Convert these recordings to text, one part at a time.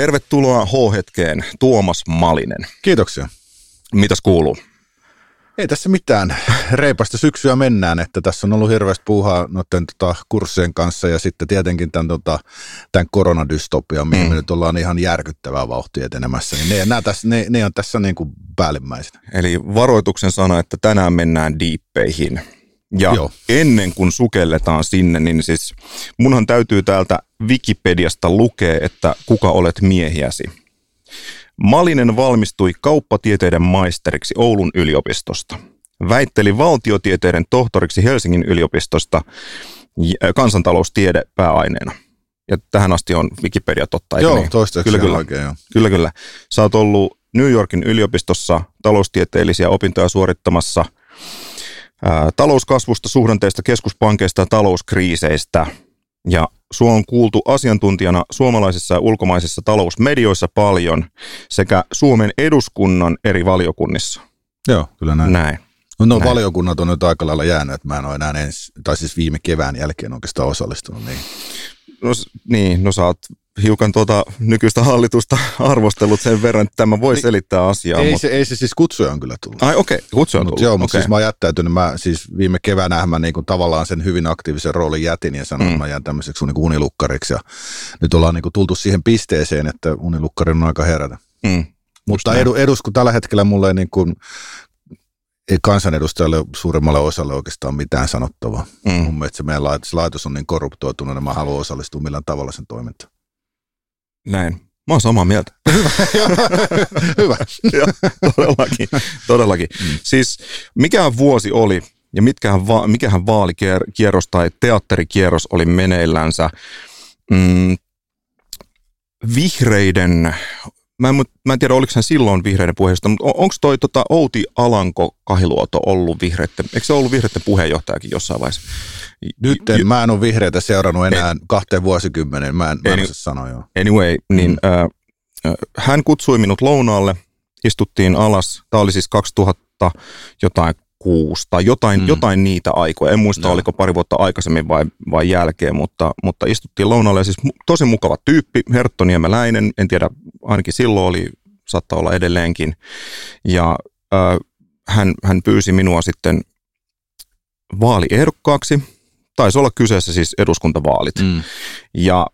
Tervetuloa H-hetkeen, Tuomas Malinen. Kiitoksia. Mitäs kuuluu? Ei tässä mitään. Reipasta syksyä mennään, että tässä on ollut hirveästi puuhaa noiden tota, kurssien kanssa ja sitten tietenkin tämän, tota, tämän koronadystopian, mihin mm. me nyt ollaan ihan järkyttävää vauhtia etenemässä. Niin ne, nämä tässä, ne, ne on tässä niin kuin päällimmäisenä. Eli varoituksen sana, että tänään mennään diippeihin. Ja Joo. ennen kuin sukelletaan sinne, niin siis munhan täytyy täältä Wikipediasta lukea, että kuka olet miehiäsi. Malinen valmistui kauppatieteiden maisteriksi Oulun yliopistosta. Väitteli valtiotieteiden tohtoriksi Helsingin yliopistosta kansantaloustiede pääaineena. Ja tähän asti on Wikipedia totta, Joo, niin? toistaiseksi kyllä, kyllä. oikein, joo. Kyllä, kyllä. Sä oot ollut New Yorkin yliopistossa taloustieteellisiä opintoja suorittamassa ää, talouskasvusta, suhdanteista, keskuspankeista ja talouskriiseistä. Ja Sua on kuultu asiantuntijana suomalaisissa ja ulkomaisissa talousmedioissa paljon sekä Suomen eduskunnan eri valiokunnissa. Joo, kyllä näin. Näin. No, no näin. valiokunnat on nyt aika lailla jäänyt, että mä en ole enää ens, tai siis viime kevään jälkeen oikeastaan osallistunut niin. No, niin, no sä oot hiukan tuota nykyistä hallitusta arvostellut sen verran, että tämä voi selittää asiaa. Ei, mutta... se, ei se siis kutsuja on kyllä tullut. Ai okei, okay, kutsuja on tullut. Joo, mutta okay. siis mä oon jättäytynyt, mä siis viime keväänä mä niin kuin tavallaan sen hyvin aktiivisen roolin jätin ja sanoin, mm. että mä jään tämmöiseksi niin unilukkariksi ja nyt ollaan niin kuin tultu siihen pisteeseen, että unilukkarin on aika herätä. Mm. Mutta edu, edusku tällä hetkellä mulle ei niin kuin, ei kansanedustajalle suuremmalle osalle oikeastaan mitään sanottavaa. Mm. Mun mielestä se meidän laitos, laitos on niin korruptoitunut, että mä haluan osallistua millään tavalla sen toimintaan. Näin. Mä oon samaa mieltä. Hyvä. Joo, todellakin. todellakin. Mm. Siis mikä vuosi oli ja mitkähän va- mikähän vaalikierros tai teatterikierros oli meneillänsä mm, vihreiden Mä en, mä en tiedä, oliko hän silloin vihreiden puheenjohtaja, mutta on, onko toi tota, Outi Alanko Kahiluoto ollut vihreiden, eikö se ollut vihreiden puheenjohtajakin jossain vaiheessa? Nyt en, mä en ole vihreitä seurannut enää en, kahteen vuosikymmeneen, mä en, mä en sano joo. Anyway, niin mm. äh, hän kutsui minut lounaalle, istuttiin alas, tämä oli siis 2000 jotain kuusi tai jotain, mm. jotain niitä aikoja. En muista, no. oliko pari vuotta aikaisemmin vai, vai jälkeen, mutta, mutta istuttiin lounalle. Siis tosi mukava tyyppi, Hertto Niemeläinen, en tiedä, ainakin silloin oli, saattaa olla edelleenkin. Ja äh, hän, hän pyysi minua sitten vaaliehdokkaaksi. Taisi olla kyseessä siis eduskuntavaalit. Mm. Ja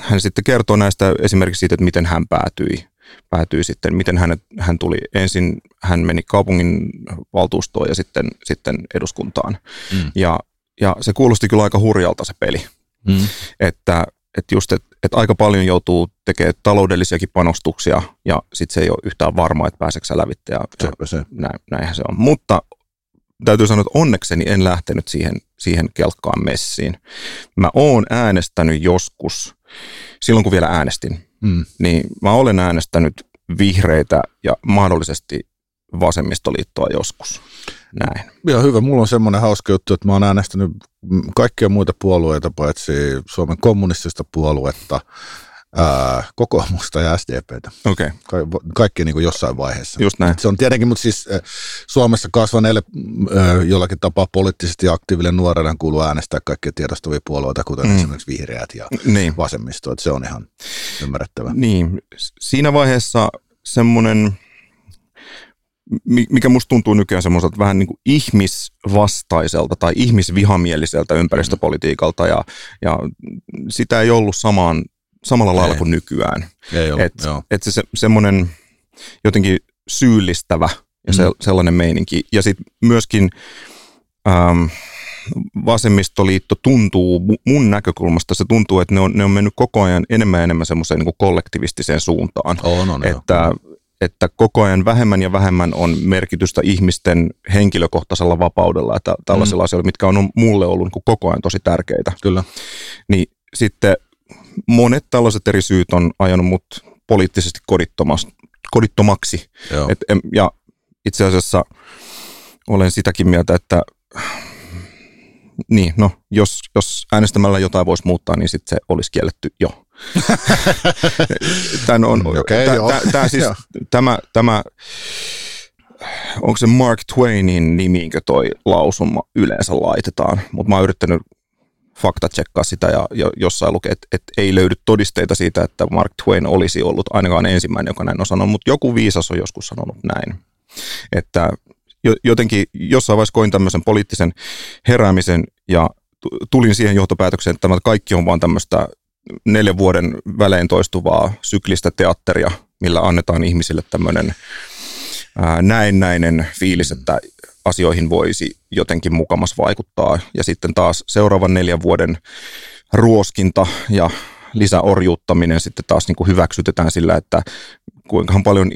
hän sitten kertoo näistä esimerkiksi siitä, että miten hän päätyi päätyi sitten, miten hän, hän tuli. Ensin hän meni kaupungin valtuustoon ja sitten, sitten eduskuntaan. Mm. Ja, ja se kuulosti kyllä aika hurjalta se peli. Mm. Että, että just, että, että aika paljon joutuu tekemään taloudellisiakin panostuksia ja sitten se ei ole yhtään varmaa, että pääseekö lävitte ja, ja se. Näin, näinhän se on. Mutta täytyy sanoa, että onnekseni en lähtenyt siihen, siihen kelkkaan messiin. Mä oon äänestänyt joskus, silloin kun vielä äänestin, mm. niin mä olen äänestänyt vihreitä ja mahdollisesti vasemmistoliittoa joskus. Näin. Joo, hyvä. Mulla on semmoinen hauska juttu, että mä oon äänestänyt kaikkia muita puolueita, paitsi Suomen kommunistista puoluetta, ää, kokoomusta ja SDPtä. Okay. Ka- kaikki niin kuin jossain vaiheessa. Just näin. Se on tietenkin, mutta siis Suomessa kasvaneelle jollakin tapaa poliittisesti aktiiville nuorena kuuluu äänestää kaikkia tiedostavia puolueita, kuten mm. esimerkiksi vihreät ja niin. vasemmisto. Että se on ihan ymmärrettävä. Niin, siinä vaiheessa semmoinen mikä musta tuntuu nykyään semmoiselta vähän niin kuin ihmisvastaiselta tai ihmisvihamieliseltä ympäristöpolitiikalta ja, ja sitä ei ollut samaan samalla lailla ei. kuin nykyään. Ei ollut, et, et se, se semmoinen jotenkin syyllistävä ja se, mm. sellainen meininki. Ja sitten myöskin äm, vasemmistoliitto tuntuu, mun näkökulmasta se tuntuu, että ne on, ne on mennyt koko ajan enemmän ja enemmän semmoiseen niin kollektivistiseen suuntaan. On, on, että, jo. että koko ajan vähemmän ja vähemmän on merkitystä ihmisten henkilökohtaisella vapaudella ja tällaisilla mm. asioilla, mitkä on mulle ollut niin koko ajan tosi tärkeitä. Kyllä. Niin sitten monet tällaiset eri syyt on ajanut mut poliittisesti kodittomaksi. Et, ja itse asiassa olen sitäkin mieltä, että niin, no, jos, jos äänestämällä jotain voisi muuttaa, niin sitten se olisi kielletty jo. Tän on, okay, tä, tä, siis, tämä, tämä, onko se Mark Twainin nimiinkö toi lausuma yleensä laitetaan, mutta mä oon yrittänyt fakta tsekkaa sitä ja, ja jossain lukee, että, että ei löydy todisteita siitä, että Mark Twain olisi ollut ainakaan ensimmäinen, joka näin on sanonut, mutta joku viisas on joskus sanonut näin. Että jotenkin jossain vaiheessa koin tämmöisen poliittisen heräämisen ja tulin siihen johtopäätökseen, että tämä kaikki on vaan tämmöistä neljän vuoden välein toistuvaa syklistä teatteria, millä annetaan ihmisille tämmöinen näennäinen fiilis, että asioihin voisi jotenkin mukamas vaikuttaa. Ja sitten taas seuraavan neljän vuoden ruoskinta ja lisäorjuuttaminen sitten taas niin kuin hyväksytetään sillä, että kuinka paljon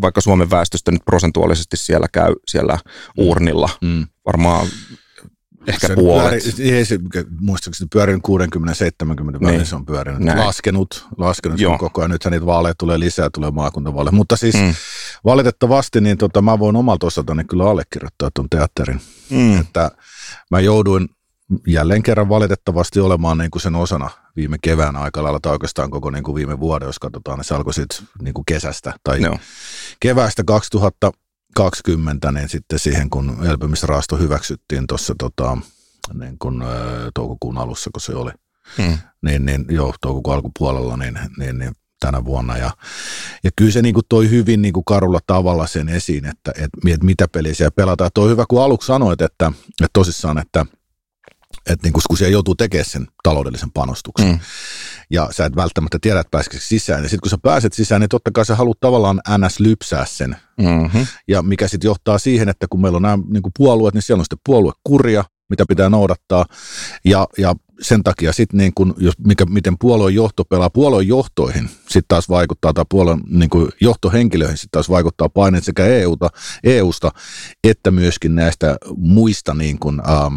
vaikka Suomen väestöstä nyt prosentuaalisesti siellä käy siellä urnilla. Mm. Varmaan Ehkä se puolet. Pyöri, muistaakseni pyörin 60-70 välillä niin. se on pyörinyt. Näin. Laskenut, laskenut Joo. koko ajan. Nythän niitä vaaleja tulee lisää, tulee maakuntavaaleja. Mutta siis mm. valitettavasti niin tota, mä voin omalta osaltani kyllä allekirjoittaa tuon teatterin. Mm. Että mä jouduin jälleen kerran valitettavasti olemaan niin kuin sen osana viime kevään aika lailla, tai oikeastaan koko niin kuin viime vuoden, jos katsotaan, niin se alkoi sitten niin kuin kesästä tai no. keväästä 2000 20, niin sitten siihen, kun elpymisrahasto hyväksyttiin tuossa tota, niin kun, toukokuun alussa, kun se oli, hmm. niin, niin joo, toukokuun alkupuolella, niin, niin, niin tänä vuonna. Ja, ja kyllä se niin kuin toi hyvin niin kuin karulla tavalla sen esiin, että, että, että mitä peliä siellä pelataan. Tuo hyvä, kun aluksi sanoit, että, että tosissaan, että – että niin kun siellä joutuu tekemään sen taloudellisen panostuksen. Mm. Ja sä et välttämättä tiedä, että pääsisikö sisään. Ja sitten kun sä pääset sisään, niin totta kai sä haluat tavallaan ns. lypsää sen. Mm-hmm. Ja mikä sitten johtaa siihen, että kun meillä on nämä niin puolueet, niin siellä on sitten puoluekuria, mitä pitää noudattaa. Ja, ja sen takia sitten niin kun, jos, mikä, miten puolueen johto pelaa puolueen johtoihin, sitten taas vaikuttaa, tai puolueen niin kuin johtohenkilöihin sitten taas vaikuttaa paineet sekä EUta, EUsta, että myöskin näistä muista niin kuin, ähm,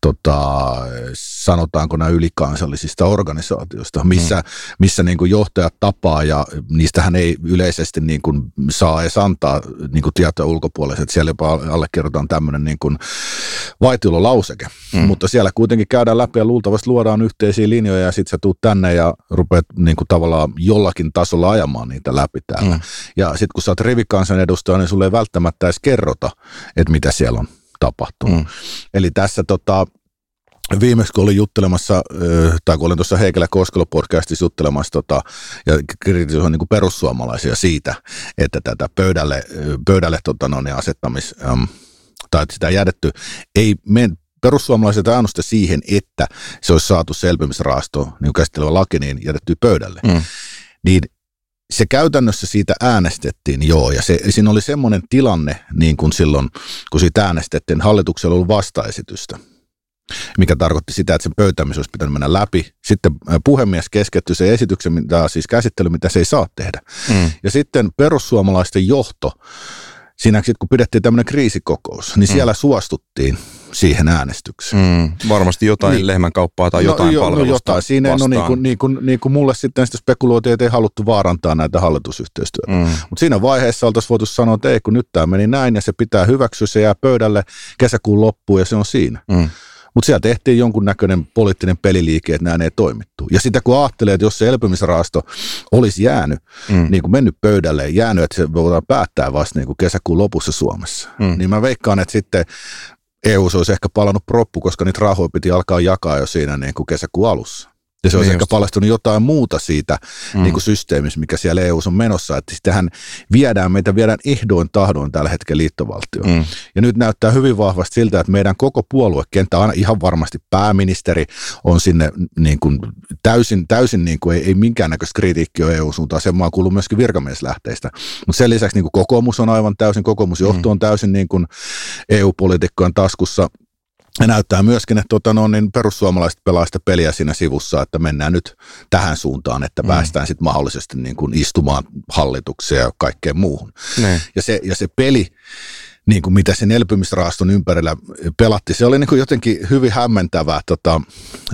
tota, sanotaanko nämä ylikansallisista organisaatioista, missä, mm. missä niin kuin johtajat tapaa ja niistähän ei yleisesti niin kuin saa edes antaa niin kuin tietoa ulkopuoliset. Siellä jopa allekirjoitetaan tämmöinen niin kuin vaitiololauseke, mm. mutta siellä kuitenkin käydään läpi ja luultavasti luodaan yhteisiä linjoja ja sitten sä tuut tänne ja rupeat niin kuin tavallaan jollakin tasolla ajamaan niitä läpi täällä. Mm. Ja sitten kun sä oot rivikansanedustaja, niin sulle ei välttämättä edes kerrota, että mitä siellä on tapahtunut. Mm. Eli tässä tota, viimeksi kun olin juttelemassa, tai kun olin tuossa Heikelä Koskelo podcastissa juttelemassa tota, ja kritisoin niin perussuomalaisia siitä, että tätä pöydälle, pöydälle tota, no, niin asettamis, äm, tai sitä jätetty, ei men, perussuomalaiset äänestä siihen, että se olisi saatu selvimisraasto, niin käsittelevä laki, niin jätetty pöydälle. Mm. Niin se käytännössä siitä äänestettiin, joo, ja se, siinä oli semmoinen tilanne, niin kuin silloin, kun siitä äänestettiin, hallituksella oli vastaesitystä, mikä tarkoitti sitä, että sen pöytämisen olisi pitänyt mennä läpi. Sitten puhemies keskeytti se esityksen, mitä, siis käsittely, mitä se ei saa tehdä. Mm. Ja sitten perussuomalaisten johto, siinä sitten kun pidettiin tämmöinen kriisikokous, niin mm. siellä suostuttiin siihen äänestykseen. Mm, varmasti jotain niin, lehmänkauppaa tai no, jotain jo, no palvelusta no jotain. Siinä vastaan. no, niin, kuin, niin, kuin, niin kuin mulle sitten sitä spekuloitiin, että ei haluttu vaarantaa näitä hallitusyhteistyötä. Mm. Mutta siinä vaiheessa oltaisiin voitu sanoa, että ei kun nyt tämä meni näin ja se pitää hyväksyä, se jää pöydälle kesäkuun loppuun ja se on siinä. Mm. Mutta siellä tehtiin jonkunnäköinen poliittinen peliliike, että näin ei toimittu. Ja sitä kun ajattelee, että jos se elpymisrahasto olisi jäänyt, mm. niin kuin mennyt pöydälle, jäänyt, että se voidaan päättää vasta niin kuin kesäkuun lopussa Suomessa, mm. niin mä veikkaan, että sitten EU olisi ehkä palannut proppu, koska niitä rahoja piti alkaa jakaa jo siinä niin kuin kesäkuun alussa. Ja se olisi niin ehkä paljastunut jotain muuta siitä mm. niin kuin systeemistä, mikä siellä EU on menossa. Että sitähän viedään, meitä viedään ehdoin tahdoin tällä hetkellä liittovaltioon. Mm. Ja nyt näyttää hyvin vahvasti siltä, että meidän koko puoluekenttä, aina ihan varmasti pääministeri on sinne niin kuin täysin, täysin niin kuin ei, ei minkäännäköistä kritiikkiä EU-suuntaan. Sen maan kuuluu myöskin virkamieslähteistä. Mutta sen lisäksi niin kuin kokoomus on aivan täysin, kokoomusjohto mm. on täysin niin kuin EU-poliitikkojen taskussa – ja näyttää myöskin, että tota, no, niin perussuomalaiset pelaa sitä peliä siinä sivussa, että mennään nyt tähän suuntaan, että mm. päästään sitten mahdollisesti niin kuin istumaan hallitukseen ja kaikkeen muuhun. Ne. Ja, se, ja se peli, niin kuin mitä sen elpymisraaston ympärillä pelatti, se oli niin kuin jotenkin hyvin hämmentävää tota,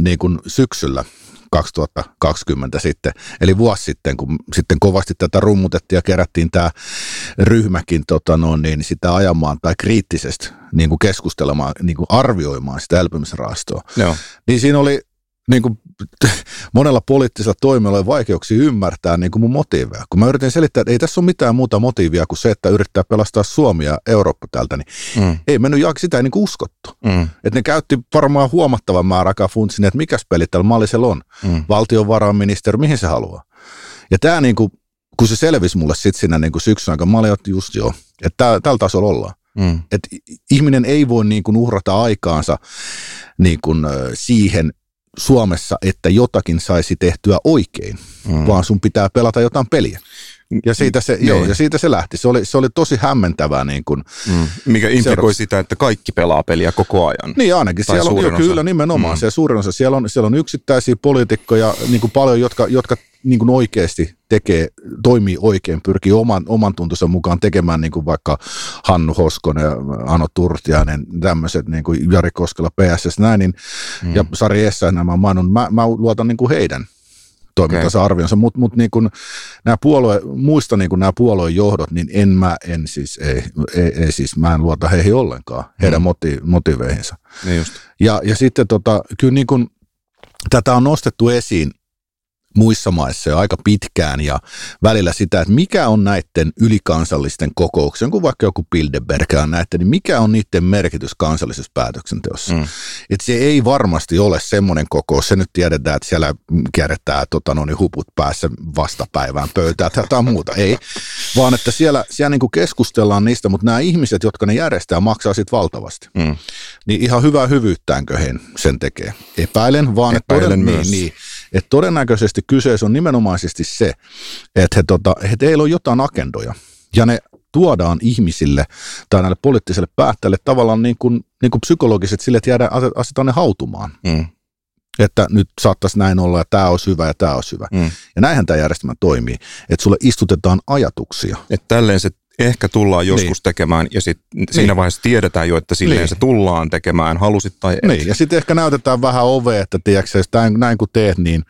niin kuin syksyllä – 2020 sitten, eli vuosi sitten, kun sitten kovasti tätä rummutettiin ja kerättiin tämä ryhmäkin tota no, niin sitä ajamaan tai kriittisesti niin kuin keskustelemaan, niin kuin arvioimaan sitä elpymisrahastoa. Joo. Niin siinä oli niin kuin monella poliittisella toimijalla on vaikeuksia ymmärtää niin kuin mun motiiveja. Kun mä yritin selittää, että ei tässä ole mitään muuta motiivia kuin se, että yrittää pelastaa Suomi ja Eurooppa täältä, niin mm. ei mennyt sitä ei niin kuin uskottu. Mm. Että ne käytti varmaan huomattavan määrän aikaa funtsin, että mikäs peli tällä mallisella on. Mm. Valtiovarainministeri, mihin se haluaa. Ja tämä niin kuin, kun se selvisi mulle sitten siinä niin kuin syksyn aikana, mä olin, että just joo, että tällä tasolla ollaan. Mm. Että ihminen ei voi niin kuin uhrata aikaansa niin kuin siihen Suomessa, että jotakin saisi tehtyä oikein, mm. vaan sun pitää pelata jotain peliä. Ja siitä se, joo, niin. ja siitä se lähti. Se oli, se oli tosi hämmentävää. Niin kuin, mm. Mikä implikoi sitä, että kaikki pelaa peliä koko ajan. Niin ainakin. Tai siellä on, jo, kyllä nimenomaan. Mm. Se suurin osa. Siellä on, siellä on yksittäisiä poliitikkoja niin kuin paljon, jotka, jotka niin kuin oikeasti tekee, toimii oikein, pyrkii oman, oman tuntonsa mukaan tekemään niin kuin vaikka Hannu Hoskonen, Ano Turtiainen, tämmöiset niin kuin Jari Koskela PSS, näin, niin, mm. ja Sari Essä nämä mainon, mä, mä luotan niin kuin heidän toimintansa okay. arvionsa, mutta mut niin kuin nämä puolue, muista niin kuin nämä puolueen johdot, niin en mä, en siis, ei, ei, ei siis, mä en luota heihin ollenkaan, heidän mm. moti, motiveihinsa. Niin just. Ja, ja sitten tota, kyllä niin kuin, tätä on nostettu esiin muissa maissa jo aika pitkään ja välillä sitä, että mikä on näiden ylikansallisten kokouksen, kun vaikka joku Bilderberg on näette, niin mikä on niiden merkitys kansallisessa päätöksenteossa. Mm. Että se ei varmasti ole semmoinen kokous, se nyt tiedetään, että siellä kierretään tota, no, niin huput päässä vastapäivään pöytää tai jotain muuta, ei, vaan että siellä, siellä niin kuin keskustellaan niistä, mutta nämä ihmiset, jotka ne järjestää, maksaa sitten valtavasti. Mm. Niin ihan hyvää hyvyyttäänkö he sen tekee? Epäilen, vaan Epäilen että myös. Niin, niin, että todennäköisesti kyseessä on nimenomaisesti se, että he, tota, he teillä on jotain agendoja ja ne tuodaan ihmisille tai näille poliittisille päättäjille tavallaan niin kuin, niin kuin psykologiset sille, että jäädään, asetetaan ne hautumaan. Mm. Että nyt saattaisi näin olla ja tämä olisi hyvä ja tämä olisi hyvä. Mm. Ja näinhän tämä järjestelmä toimii, että sulle istutetaan ajatuksia. Että tälleen se ehkä tullaan joskus niin. tekemään ja sit niin. siinä vaiheessa tiedetään jo, että silleen niin. se tullaan tekemään, halusit tai et. Niin, ja sitten ehkä näytetään vähän ove, että tiedätkö, jos näin, näin kun teet, niin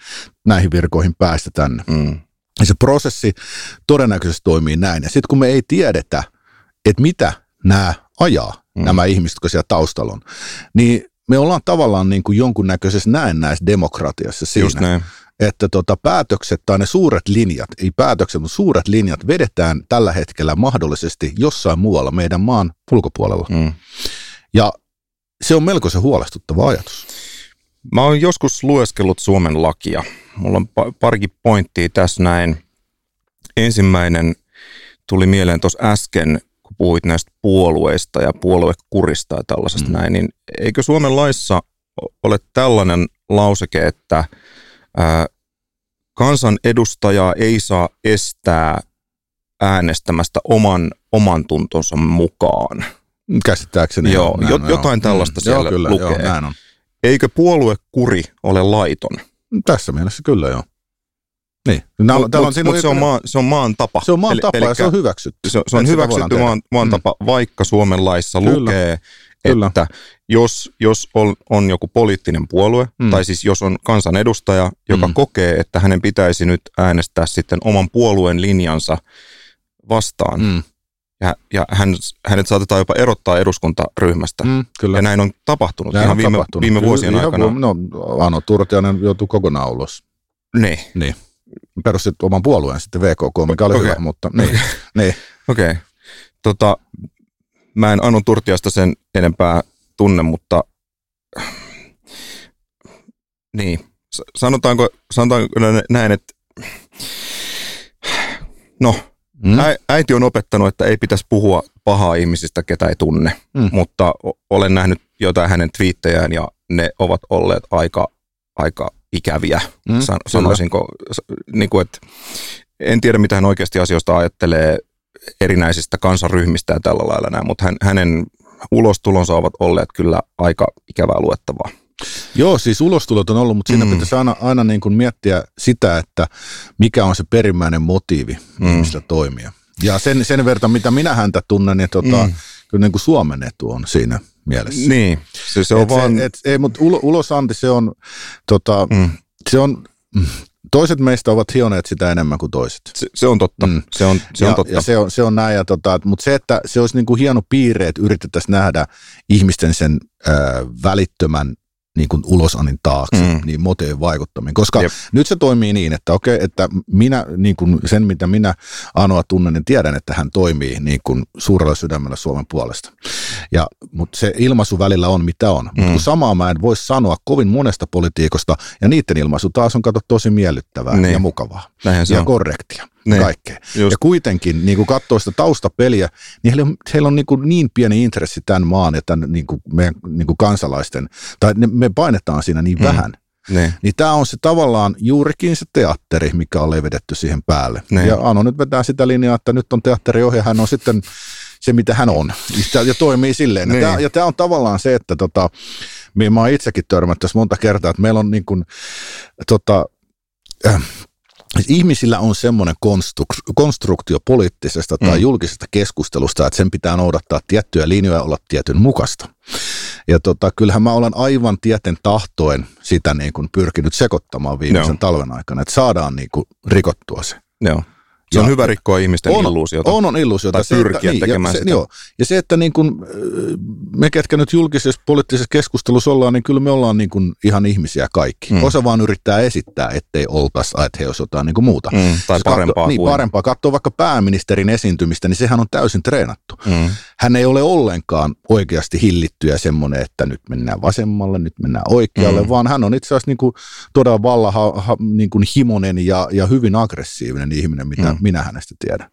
näihin virkoihin päästetään. Mm. Ja se prosessi todennäköisesti toimii näin. Ja sitten kun me ei tiedetä, että mitä nämä ajaa, mm. nämä ihmiset, jotka siellä taustalla on, niin me ollaan tavallaan niin kuin jonkunnäköisessä näennäisessä demokratiassa siinä. Just näin että tota, päätökset tai ne suuret linjat, ei päätökset, mutta suuret linjat vedetään tällä hetkellä mahdollisesti jossain muualla meidän maan ulkopuolella. Mm. Ja se on melko se huolestuttava ajatus. Mä oon joskus lueskellut Suomen lakia. Mulla on parikin pointtia tässä näin. Ensimmäinen tuli mieleen tuossa äsken, kun puhuit näistä puolueista ja puoluekurista ja tällaisesta mm. näin, niin eikö Suomen laissa ole tällainen lauseke, että – kansan edustajaa ei saa estää äänestämästä oman, oman tuntonsa mukaan. Käsittääkseni. Joo, jo, näin, jotain joo. tällaista mm, siellä joo, kyllä, lukee. Joo, näin on. Eikö puoluekuri ole laiton? Tässä mielessä kyllä joo. Niin. Mutta mut, mut se, on maan, se on maan tapa. Se on maan tapa eli, ja se on hyväksytty. Se, se on hyväksytty maan, maan mm. tapa, vaikka Suomen laissa Kyllä. lukee, Kyllä. että jos, jos on, on joku poliittinen puolue, mm. tai siis jos on kansanedustaja, joka mm. kokee, että hänen pitäisi nyt äänestää sitten oman puolueen linjansa vastaan, mm. ja, ja hän, hänet saatetaan jopa erottaa eduskuntaryhmästä. Mm, kyllä. Ja näin on tapahtunut näin ihan on viime, tapahtunut. viime vuosien kyllä, aikana. No, Ano Turtianen joutui kokonaan ulos. Niin. niin. Perustit oman puolueen sitten VKK, mikä oli okay. hyvä, mutta niin. niin. Okei. Okay. Tota, mä en Anu Turtiasta sen enempää tunne, mutta niin, sanotaanko, sanotaanko näin, että no, mm. äiti on opettanut, että ei pitäisi puhua pahaa ihmisistä, ketä ei tunne, mm. mutta olen nähnyt jotain hänen twiittejään ja ne ovat olleet aika, aika ikäviä, mm, sanoisinko. Niin kuin, että en tiedä, mitä hän oikeasti asioista ajattelee erinäisistä kansaryhmistä ja tällä lailla näin, mutta hän, hänen ulostulonsa ovat olleet kyllä aika ikävää luettavaa. Joo, siis ulostulot on ollut, mutta siinä mm. pitäisi aina, aina niin kuin miettiä sitä, että mikä on se perimmäinen motiivi mm. ihmistä toimia. Ja sen, sen verran, mitä minä häntä tunnen, niin tota, mm. kyllä niin kuin Suomen etu on siinä mielessä. Niin, se, se on et vaan... Se, et, ei, mutta ulosanti se on, tota, mm. se on toiset meistä ovat hioneet sitä enemmän kuin toiset. Se, se on totta. Mm. Se on, se ja, on totta. Ja se on, se on näin. Ja tota, mutta se, että se olisi niin kuin hieno piirre, että yritettäisiin nähdä ihmisten sen äh, välittömän niin kuin ulosanin taakse, mm. niin moteen vaikuttaminen. Koska Jep. nyt se toimii niin, että okei, että minä, niin kuin sen mitä minä Anoa tunnen, niin tiedän, että hän toimii niin kuin suurella sydämellä Suomen puolesta. Ja, mutta se ilmaisu välillä on mitä on. Mm. Mutta kun samaa mä en voi sanoa kovin monesta politiikosta, ja niiden ilmaisu taas on kato tosi miellyttävää niin. ja mukavaa ja on. korrektia niin. kaikkea. Just. Ja kuitenkin, niin kuin katsoo sitä taustapeliä, niin heillä on, heillä on niin, kuin niin pieni intressi tämän maan ja tämän niin kuin meidän niin kuin kansalaisten, tai me painetaan siinä niin mm. vähän. Ne. Niin tämä on se tavallaan juurikin se teatteri, mikä on levedetty siihen päälle. Ne. Ja Ano nyt vetää sitä linjaa, että nyt on teatteriohja, hän on sitten se, mitä hän on. Ja toimii silleen. Niin. Ja tämä on tavallaan se, että tota, mä oon itsekin törmännyt tässä monta kertaa, että meillä on niin kuin, tota, äh, ihmisillä on semmoinen konstruktio, poliittisesta tai mm. julkisesta keskustelusta, että sen pitää noudattaa tiettyjä linjoja ja olla tietyn mukaista. Ja tota, kyllähän mä olen aivan tieten tahtoen sitä niin kuin pyrkinyt sekoittamaan viimeisen no. talven aikana, että saadaan niin kuin rikottua se. Joo. Se on ja, hyvä rikkoa ihmisten on, illuusiota. On, on illuusiota. Tai pyrkiä niin, tekemään se, sitä. Joo. Ja se, että niin kuin, me ketkä nyt julkisessa poliittisessa keskustelussa ollaan, niin kyllä me ollaan niin kuin ihan ihmisiä kaikki. Mm. Osa vaan yrittää esittää, ettei oltaisi, että he olisivat jotain niin kuin muuta. Mm, tai Jos parempaa katso, Niin, parempaa. Katsoo vaikka pääministerin esiintymistä, niin sehän on täysin treenattu. Mm. Hän ei ole ollenkaan oikeasti hillittyä semmoinen, että nyt mennään vasemmalle, nyt mennään oikealle, mm. vaan hän on itse asiassa niin kuin todella valla, ha, niin kuin himonen ja, ja hyvin aggressiivinen ihminen, mitä mm minä hänestä tiedän.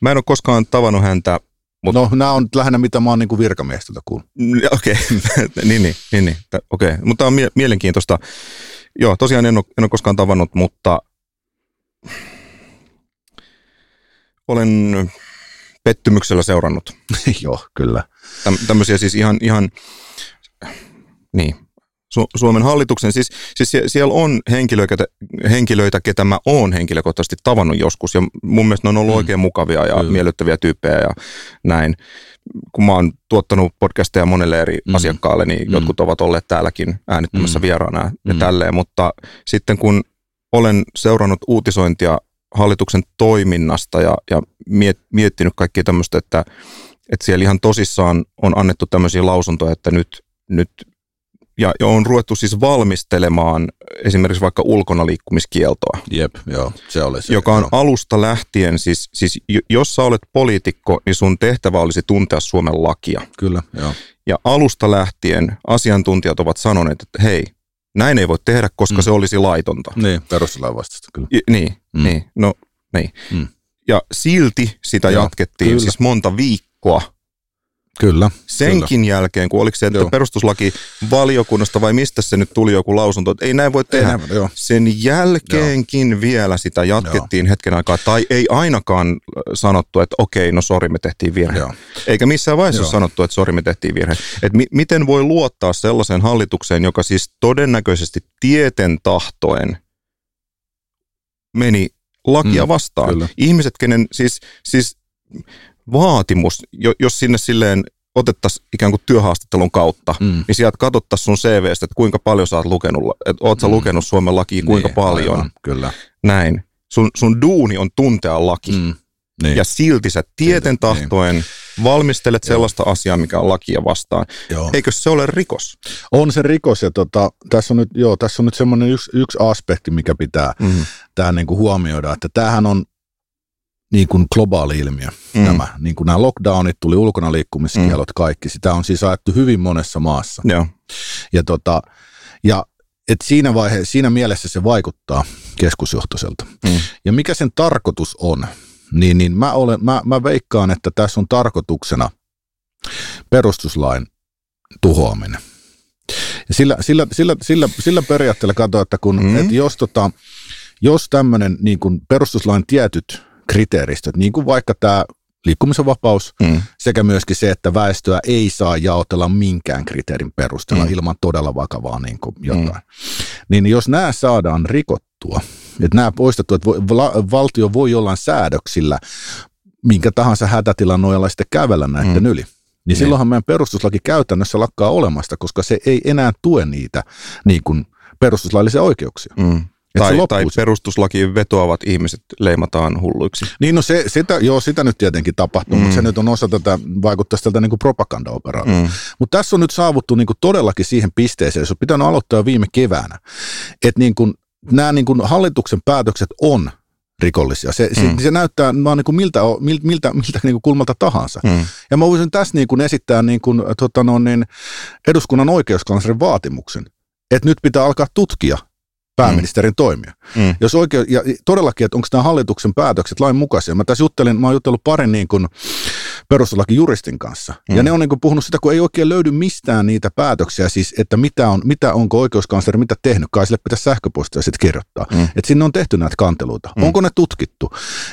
Mä en ole koskaan tavannut häntä. Mutta... No nämä on lähinnä mitä mä oon niin virkamiesteltä kuullut. Mm, okei, okay. niin, niin, niin, niin. okei. Okay. Mutta on mie- mielenkiintoista. Joo, tosiaan en ole, en ole koskaan tavannut, mutta olen pettymyksellä seurannut. Joo, kyllä. Täm, tämmöisiä siis ihan, ihan niin, Su- Suomen hallituksen, siis, siis siellä on henkilöitä, henkilöitä, ketä mä oon henkilökohtaisesti tavannut joskus, ja mun mielestä ne on ollut mm. oikein mukavia ja Kyllä. miellyttäviä tyyppejä ja näin. Kun mä oon tuottanut podcasteja monelle eri mm. asiakkaalle, niin mm. jotkut ovat olleet täälläkin äänittämässä mm. vieraana ja mm. tälleen, mutta sitten kun olen seurannut uutisointia hallituksen toiminnasta ja, ja miet, miettinyt kaikkia tämmöistä, että, että siellä ihan tosissaan on annettu tämmöisiä lausuntoja, että nyt, nyt ja, ja on ruvettu siis valmistelemaan esimerkiksi vaikka ulkona liikkumiskieltoa. Jep, joo, se oli se. Joka on joo. alusta lähtien, siis, siis jos sä olet poliitikko, niin sun tehtävä olisi tuntea Suomen lakia. Kyllä, joo. Ja alusta lähtien asiantuntijat ovat sanoneet, että hei, näin ei voi tehdä, koska mm. se olisi laitonta. Niin, perustuslain vastaista, kyllä. Ja, niin, mm. niin, no niin. Mm. Ja silti sitä joo, jatkettiin kyllä. siis monta viikkoa Kyllä. Senkin kyllä. jälkeen, kun oliko se, että perustuslaki valiokunnasta vai mistä se nyt tuli joku lausunto, että ei näin voi tehdä. Näin, joo. Sen jälkeenkin joo. vielä sitä jatkettiin joo. hetken aikaa, tai ei ainakaan sanottu, että okei, no sori, me tehtiin virhe. Joo. Eikä missään vaiheessa joo. sanottu, että sori, me tehtiin virhe. Että mi- miten voi luottaa sellaiseen hallitukseen, joka siis todennäköisesti tieten tahtoen meni lakia mm, vastaan. Kyllä. Ihmiset, kenen siis, siis vaatimus, jos sinne silleen otettaisiin ikään kuin työhaastattelun kautta, mm. niin sieltä katsottaisiin sun CVstä, että kuinka paljon sä oot lukenut, että oot sä mm. lukenut Suomen lakia, kuinka niin, paljon. Aivan, kyllä. Näin. Sun, sun duuni on tuntea laki. Mm. Niin. Ja silti sä tieten niin. tahtoen niin. valmistelet Joo. sellaista asiaa, mikä on lakia vastaan. Joo. Eikö se ole rikos? On se rikos ja tota, tässä on nyt, joo, tässä on nyt semmoinen yksi, yksi aspekti, mikä pitää mm. tähän niin kuin huomioida, että tämähän on niin kuin globaali ilmiö mm. nämä. Niin kuin nämä lockdownit, tuli ulkona liikkumiskielot, mm. kaikki. Sitä on siis ajettu hyvin monessa maassa. Joo. Ja, tota, ja et siinä, vaihe, siinä mielessä se vaikuttaa keskusjohtoiselta. Mm. Ja mikä sen tarkoitus on, niin, niin mä, olen, mä, mä veikkaan, että tässä on tarkoituksena perustuslain tuhoaminen. Ja sillä, sillä, sillä, sillä, sillä periaatteella katsoa, että kun, mm. et jos, tota, jos tämmöinen niin perustuslain tietyt kriteeristöt, niin kuin vaikka tämä liikkumisen vapaus mm. sekä myöskin se, että väestöä ei saa jaotella minkään kriteerin perusteella mm. ilman todella vakavaa niin kuin jotain. Mm. Niin jos nämä saadaan rikottua, että nämä poistettu, että valtio voi jollain säädöksillä minkä tahansa hätätilan nojalla sitten kävellä näiden mm. yli. Niin, niin silloinhan meidän perustuslaki käytännössä lakkaa olemasta, koska se ei enää tue niitä niin kuin perustuslaillisia oikeuksia. Mm. Tai, tai perustuslakiin vetoavat ihmiset leimataan hulluiksi. Niin no se, sitä, joo, sitä nyt tietenkin tapahtuu, mm. mutta se nyt on osa tätä, vaikuttaisi tältä niin propagandaoperaatiota. Mm. Mutta tässä on nyt saavuttu niin kuin todellakin siihen pisteeseen, jos on pitänyt aloittaa viime keväänä, että niin kuin, nämä niin kuin hallituksen päätökset on rikollisia. Se, mm. se, se näyttää vaan niin kuin miltä, miltä, miltä, miltä niin kuin kulmalta tahansa. Mm. Ja mä voisin tässä niin kuin esittää niin kuin, tota no, niin eduskunnan oikeuskanslerin vaatimuksen, että nyt pitää alkaa tutkia pääministerin mm. toimia. Mm. Jos oikein, ja todellakin, että onko nämä hallituksen päätökset lain mukaisia. Mä tässä juttelin, mä oon juttellut parin niin kuin perustuslakijuristin kanssa. Mm. Ja ne on niin kuin puhunut sitä, kun ei oikein löydy mistään niitä päätöksiä, siis että mitä, on, mitä onko oikeuskansleri mitä tehnyt, kai sille pitäisi sähköpostia sitten kirjoittaa. Mm. Että sinne on tehty näitä kanteluita. Mm. Onko ne tutkittu?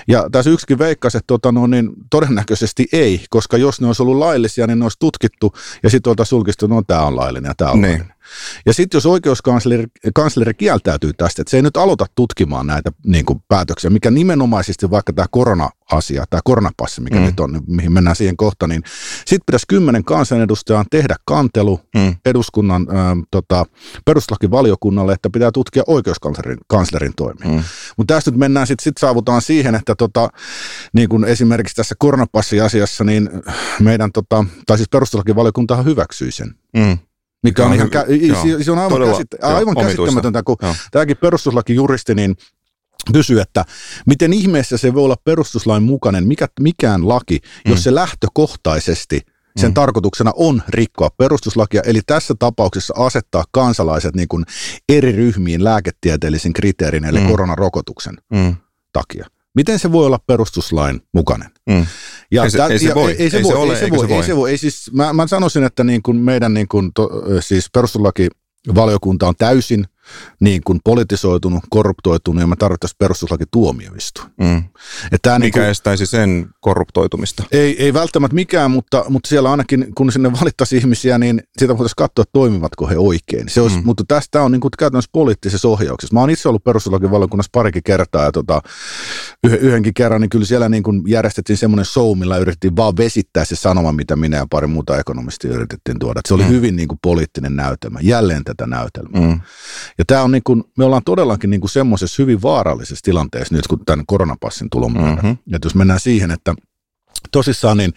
Ja tässä yksikin veikkasi, että tota, no, niin todennäköisesti ei, koska jos ne olisi ollut laillisia, niin ne olisi tutkittu ja sitten oltaisiin sulkistu, no tämä on laillinen ja tämä on niin. laillinen. Ja sitten jos oikeuskansleri kansleri kieltäytyy tästä, että se ei nyt aloita tutkimaan näitä niin kuin, päätöksiä, mikä nimenomaisesti vaikka tämä korona-asia, tämä koronapassi, mikä mm. nyt on, mihin mennään siihen kohta, niin sitten pitäisi kymmenen kansanedustajaa tehdä kantelu mm. eduskunnan äh, tota, perustuslakivaliokunnalle, että pitää tutkia oikeuskanslerin kanslerin toimia. Mm. Mutta tästä nyt mennään, sitten sit saavutaan siihen, että tota, niin kuin esimerkiksi tässä koronapassiasiassa, niin meidän, tota, tai siis perustuslakivaliokuntahan hyväksyi sen. Mm. Mikä on, ihan, kä- se on aivan, todella, käsit- aivan käsittämätöntä, kun joo. tämäkin perustuslakijuristi niin kysyy, että miten ihmeessä se voi olla perustuslain mukainen, mikä, mikään laki, mm. jos se lähtökohtaisesti sen mm. tarkoituksena on rikkoa perustuslakia, eli tässä tapauksessa asettaa kansalaiset niin kuin eri ryhmiin lääketieteellisin kriteerin, eli mm. koronarokotuksen mm. takia. Miten se voi olla perustuslain mukainen? Mm. Ja ei, se, ei se voi. Ei, ei se, voi. Ei se voi. Ei se voi. Ei siis, mä, mä sanoisin, että niin kuin meidän niin kuin to, siis perustuslaki valiokunta on täysin niin kuin politisoitunut, korruptoitunut ja me tarvittaisiin perustuslaki tuomioistuin. Mm. Mikä niin kuin, estäisi sen korruptoitumista? Ei, ei välttämättä mikään, mutta, mutta siellä ainakin kun sinne valittaisiin ihmisiä, niin sitä voitaisiin katsoa, toimivatko he oikein. Se olisi, mm. Mutta tästä on niin kuin käytännössä poliittisessa ohjauksessa. Mä oon itse ollut perustuslakivaliokunnassa parikin kertaa ja tota, yhdenkin kerran, niin kyllä siellä niin kuin järjestettiin semmoinen show, millä yritettiin vaan vesittää se sanoma, mitä minä ja pari muuta ekonomistia yritettiin tuoda. Että se oli mm. hyvin niin kuin poliittinen näytelmä, jälleen tätä näytelmää. Mm. Ja tämä on niin kuin, me ollaan todellakin niin kuin semmoisessa hyvin vaarallisessa tilanteessa nyt, kun tämän koronapassin tulon mm-hmm. Että jos mennään siihen, että tosissaan niin,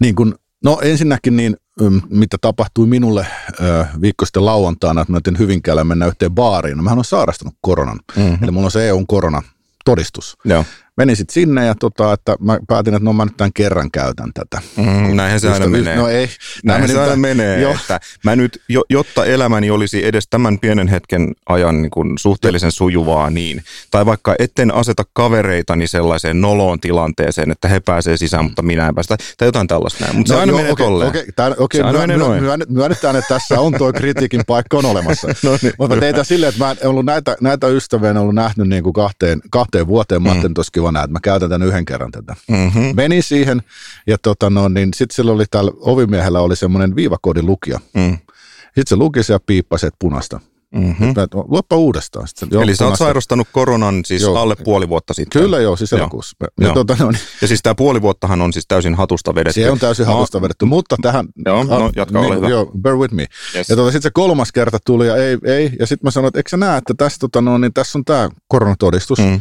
niin kuin, no ensinnäkin niin, mm, mitä tapahtui minulle ö, viikko sitten lauantaina, että mä hyvin Hyvinkäällä mennä yhteen baariin. No mähän on sairastanut koronan, mm-hmm. eli mulla on se EUn korona todistus. Joo menin sitten sinne ja tota, että mä päätin, että no mä nyt tämän kerran käytän tätä. Mm, näinhän se aina menee. No ei. Näinhän se aina menee, jo. että mä nyt, jotta elämäni olisi edes tämän pienen hetken ajan niin kuin suhteellisen sujuvaa niin, tai vaikka etten aseta kavereitani sellaiseen noloon tilanteeseen, että he pääsee sisään, mutta minä en päästä, tai jotain tällaista näin. Mutta no, se aina joo, menee okay, tolleen. Okay, tämän, okay, se aina myö, myö, myönnetään, että tässä on tuo kritiikin paikka on olemassa. no niin, mutta teitä silleen, että mä en ollut näitä, näitä ystäviä en ollut nähnyt niin kuin kahteen, kahteen vuoteen. Mä mm. toskin nähdä, että mä käytän tämän yhden kerran tätä. Mm-hmm. Menin siihen ja tota no, niin sitten sillä oli täällä ovimiehellä oli semmoinen viivakoodin lukija. Mm. Sitten se luki ja piippasi, että punasta. Mm-hmm. Luoppa uudestaan. Sitten, joo, Eli sä oot sairastanut koronan siis joo. alle puoli vuotta sitten. Kyllä joo, siis elokuussa. Ja, ja, tuota, no, niin. ja siis tämä puoli vuottahan on siis täysin hatusta vedetty. Se on täysin no, hatusta vedetty, mutta tähän... Joo, no, jatka, niin, ole hyvä. Joo, bear with me. Yes. Ja tuota, sitten se kolmas kerta tuli ja ei, ei. Ja sitten mä sanoin, että eikö sä näe, että tässä, tota, no, niin, tässä on tämä koronatodistus. Mm.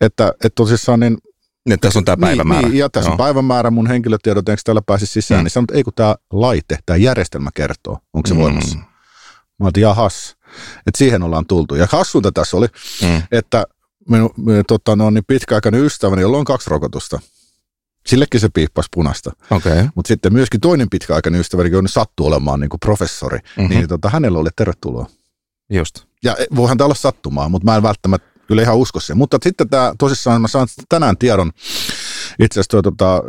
Että, että tosissaan niin niin, tässä on tämä päivämäärä. Niin, ja tässä Joo. on päivämäärä, mun henkilötiedot, eikö täällä pääse sisään, mm. niin sanot, ei kun tämä laite, tämä järjestelmä kertoo, onko se mm. voimassa. Mä otin, jahas, että siihen ollaan tultu. Ja hassunta tässä oli, mm. että minun tota, no, niin pitkäaikainen ystäväni, jolla on kaksi rokotusta, Sillekin se piippasi punasta. Okay. Mutta sitten myöskin toinen pitkäaikainen ystäväni, joka sattuu olemaan niin kuin professori, mm-hmm. niin tota, hänellä oli tervetuloa. Just. Ja voihan tämä olla sattumaa, mutta mä en välttämättä kyllä ihan usko sen. Mutta sitten tämä, tosissaan mä saan tänään tiedon, itse asiassa tuo tota,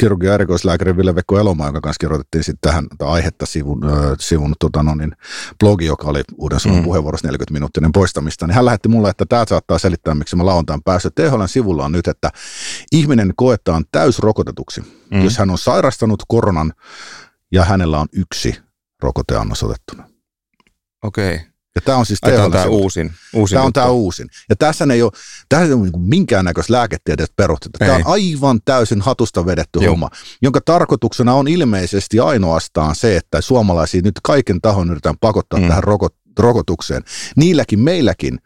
kirurgi- ja erikoislääkäri Ville Vekko Elomaa, jonka kanssa kirjoitettiin sitten tähän aihetta sivun, sivun tota, no niin, blogi, joka oli Uuden Suomen mm. puheenvuorossa 40 minuuttinen poistamista, niin hän lähetti mulle, että tämä saattaa selittää, miksi mä lauantain päässyt. THL sivulla on nyt, että ihminen koetaan täysrokotetuksi, mm. jos hän on sairastanut koronan ja hänellä on yksi rokoteannos otettuna. Okei. Okay. Ja tämä on siis Ai, tämä on tämä uusin. uusin tämä on tämä uusin. Ja tässä ei ole, tässä ei ole niin minkäännäköistä lääketieteestä perustetta. Tämä on aivan täysin hatusta vedetty Joo. homma, jonka tarkoituksena on ilmeisesti ainoastaan se, että suomalaisia nyt kaiken tahon yritetään pakottaa mm. tähän rokot, rokotukseen. Niilläkin meilläkin,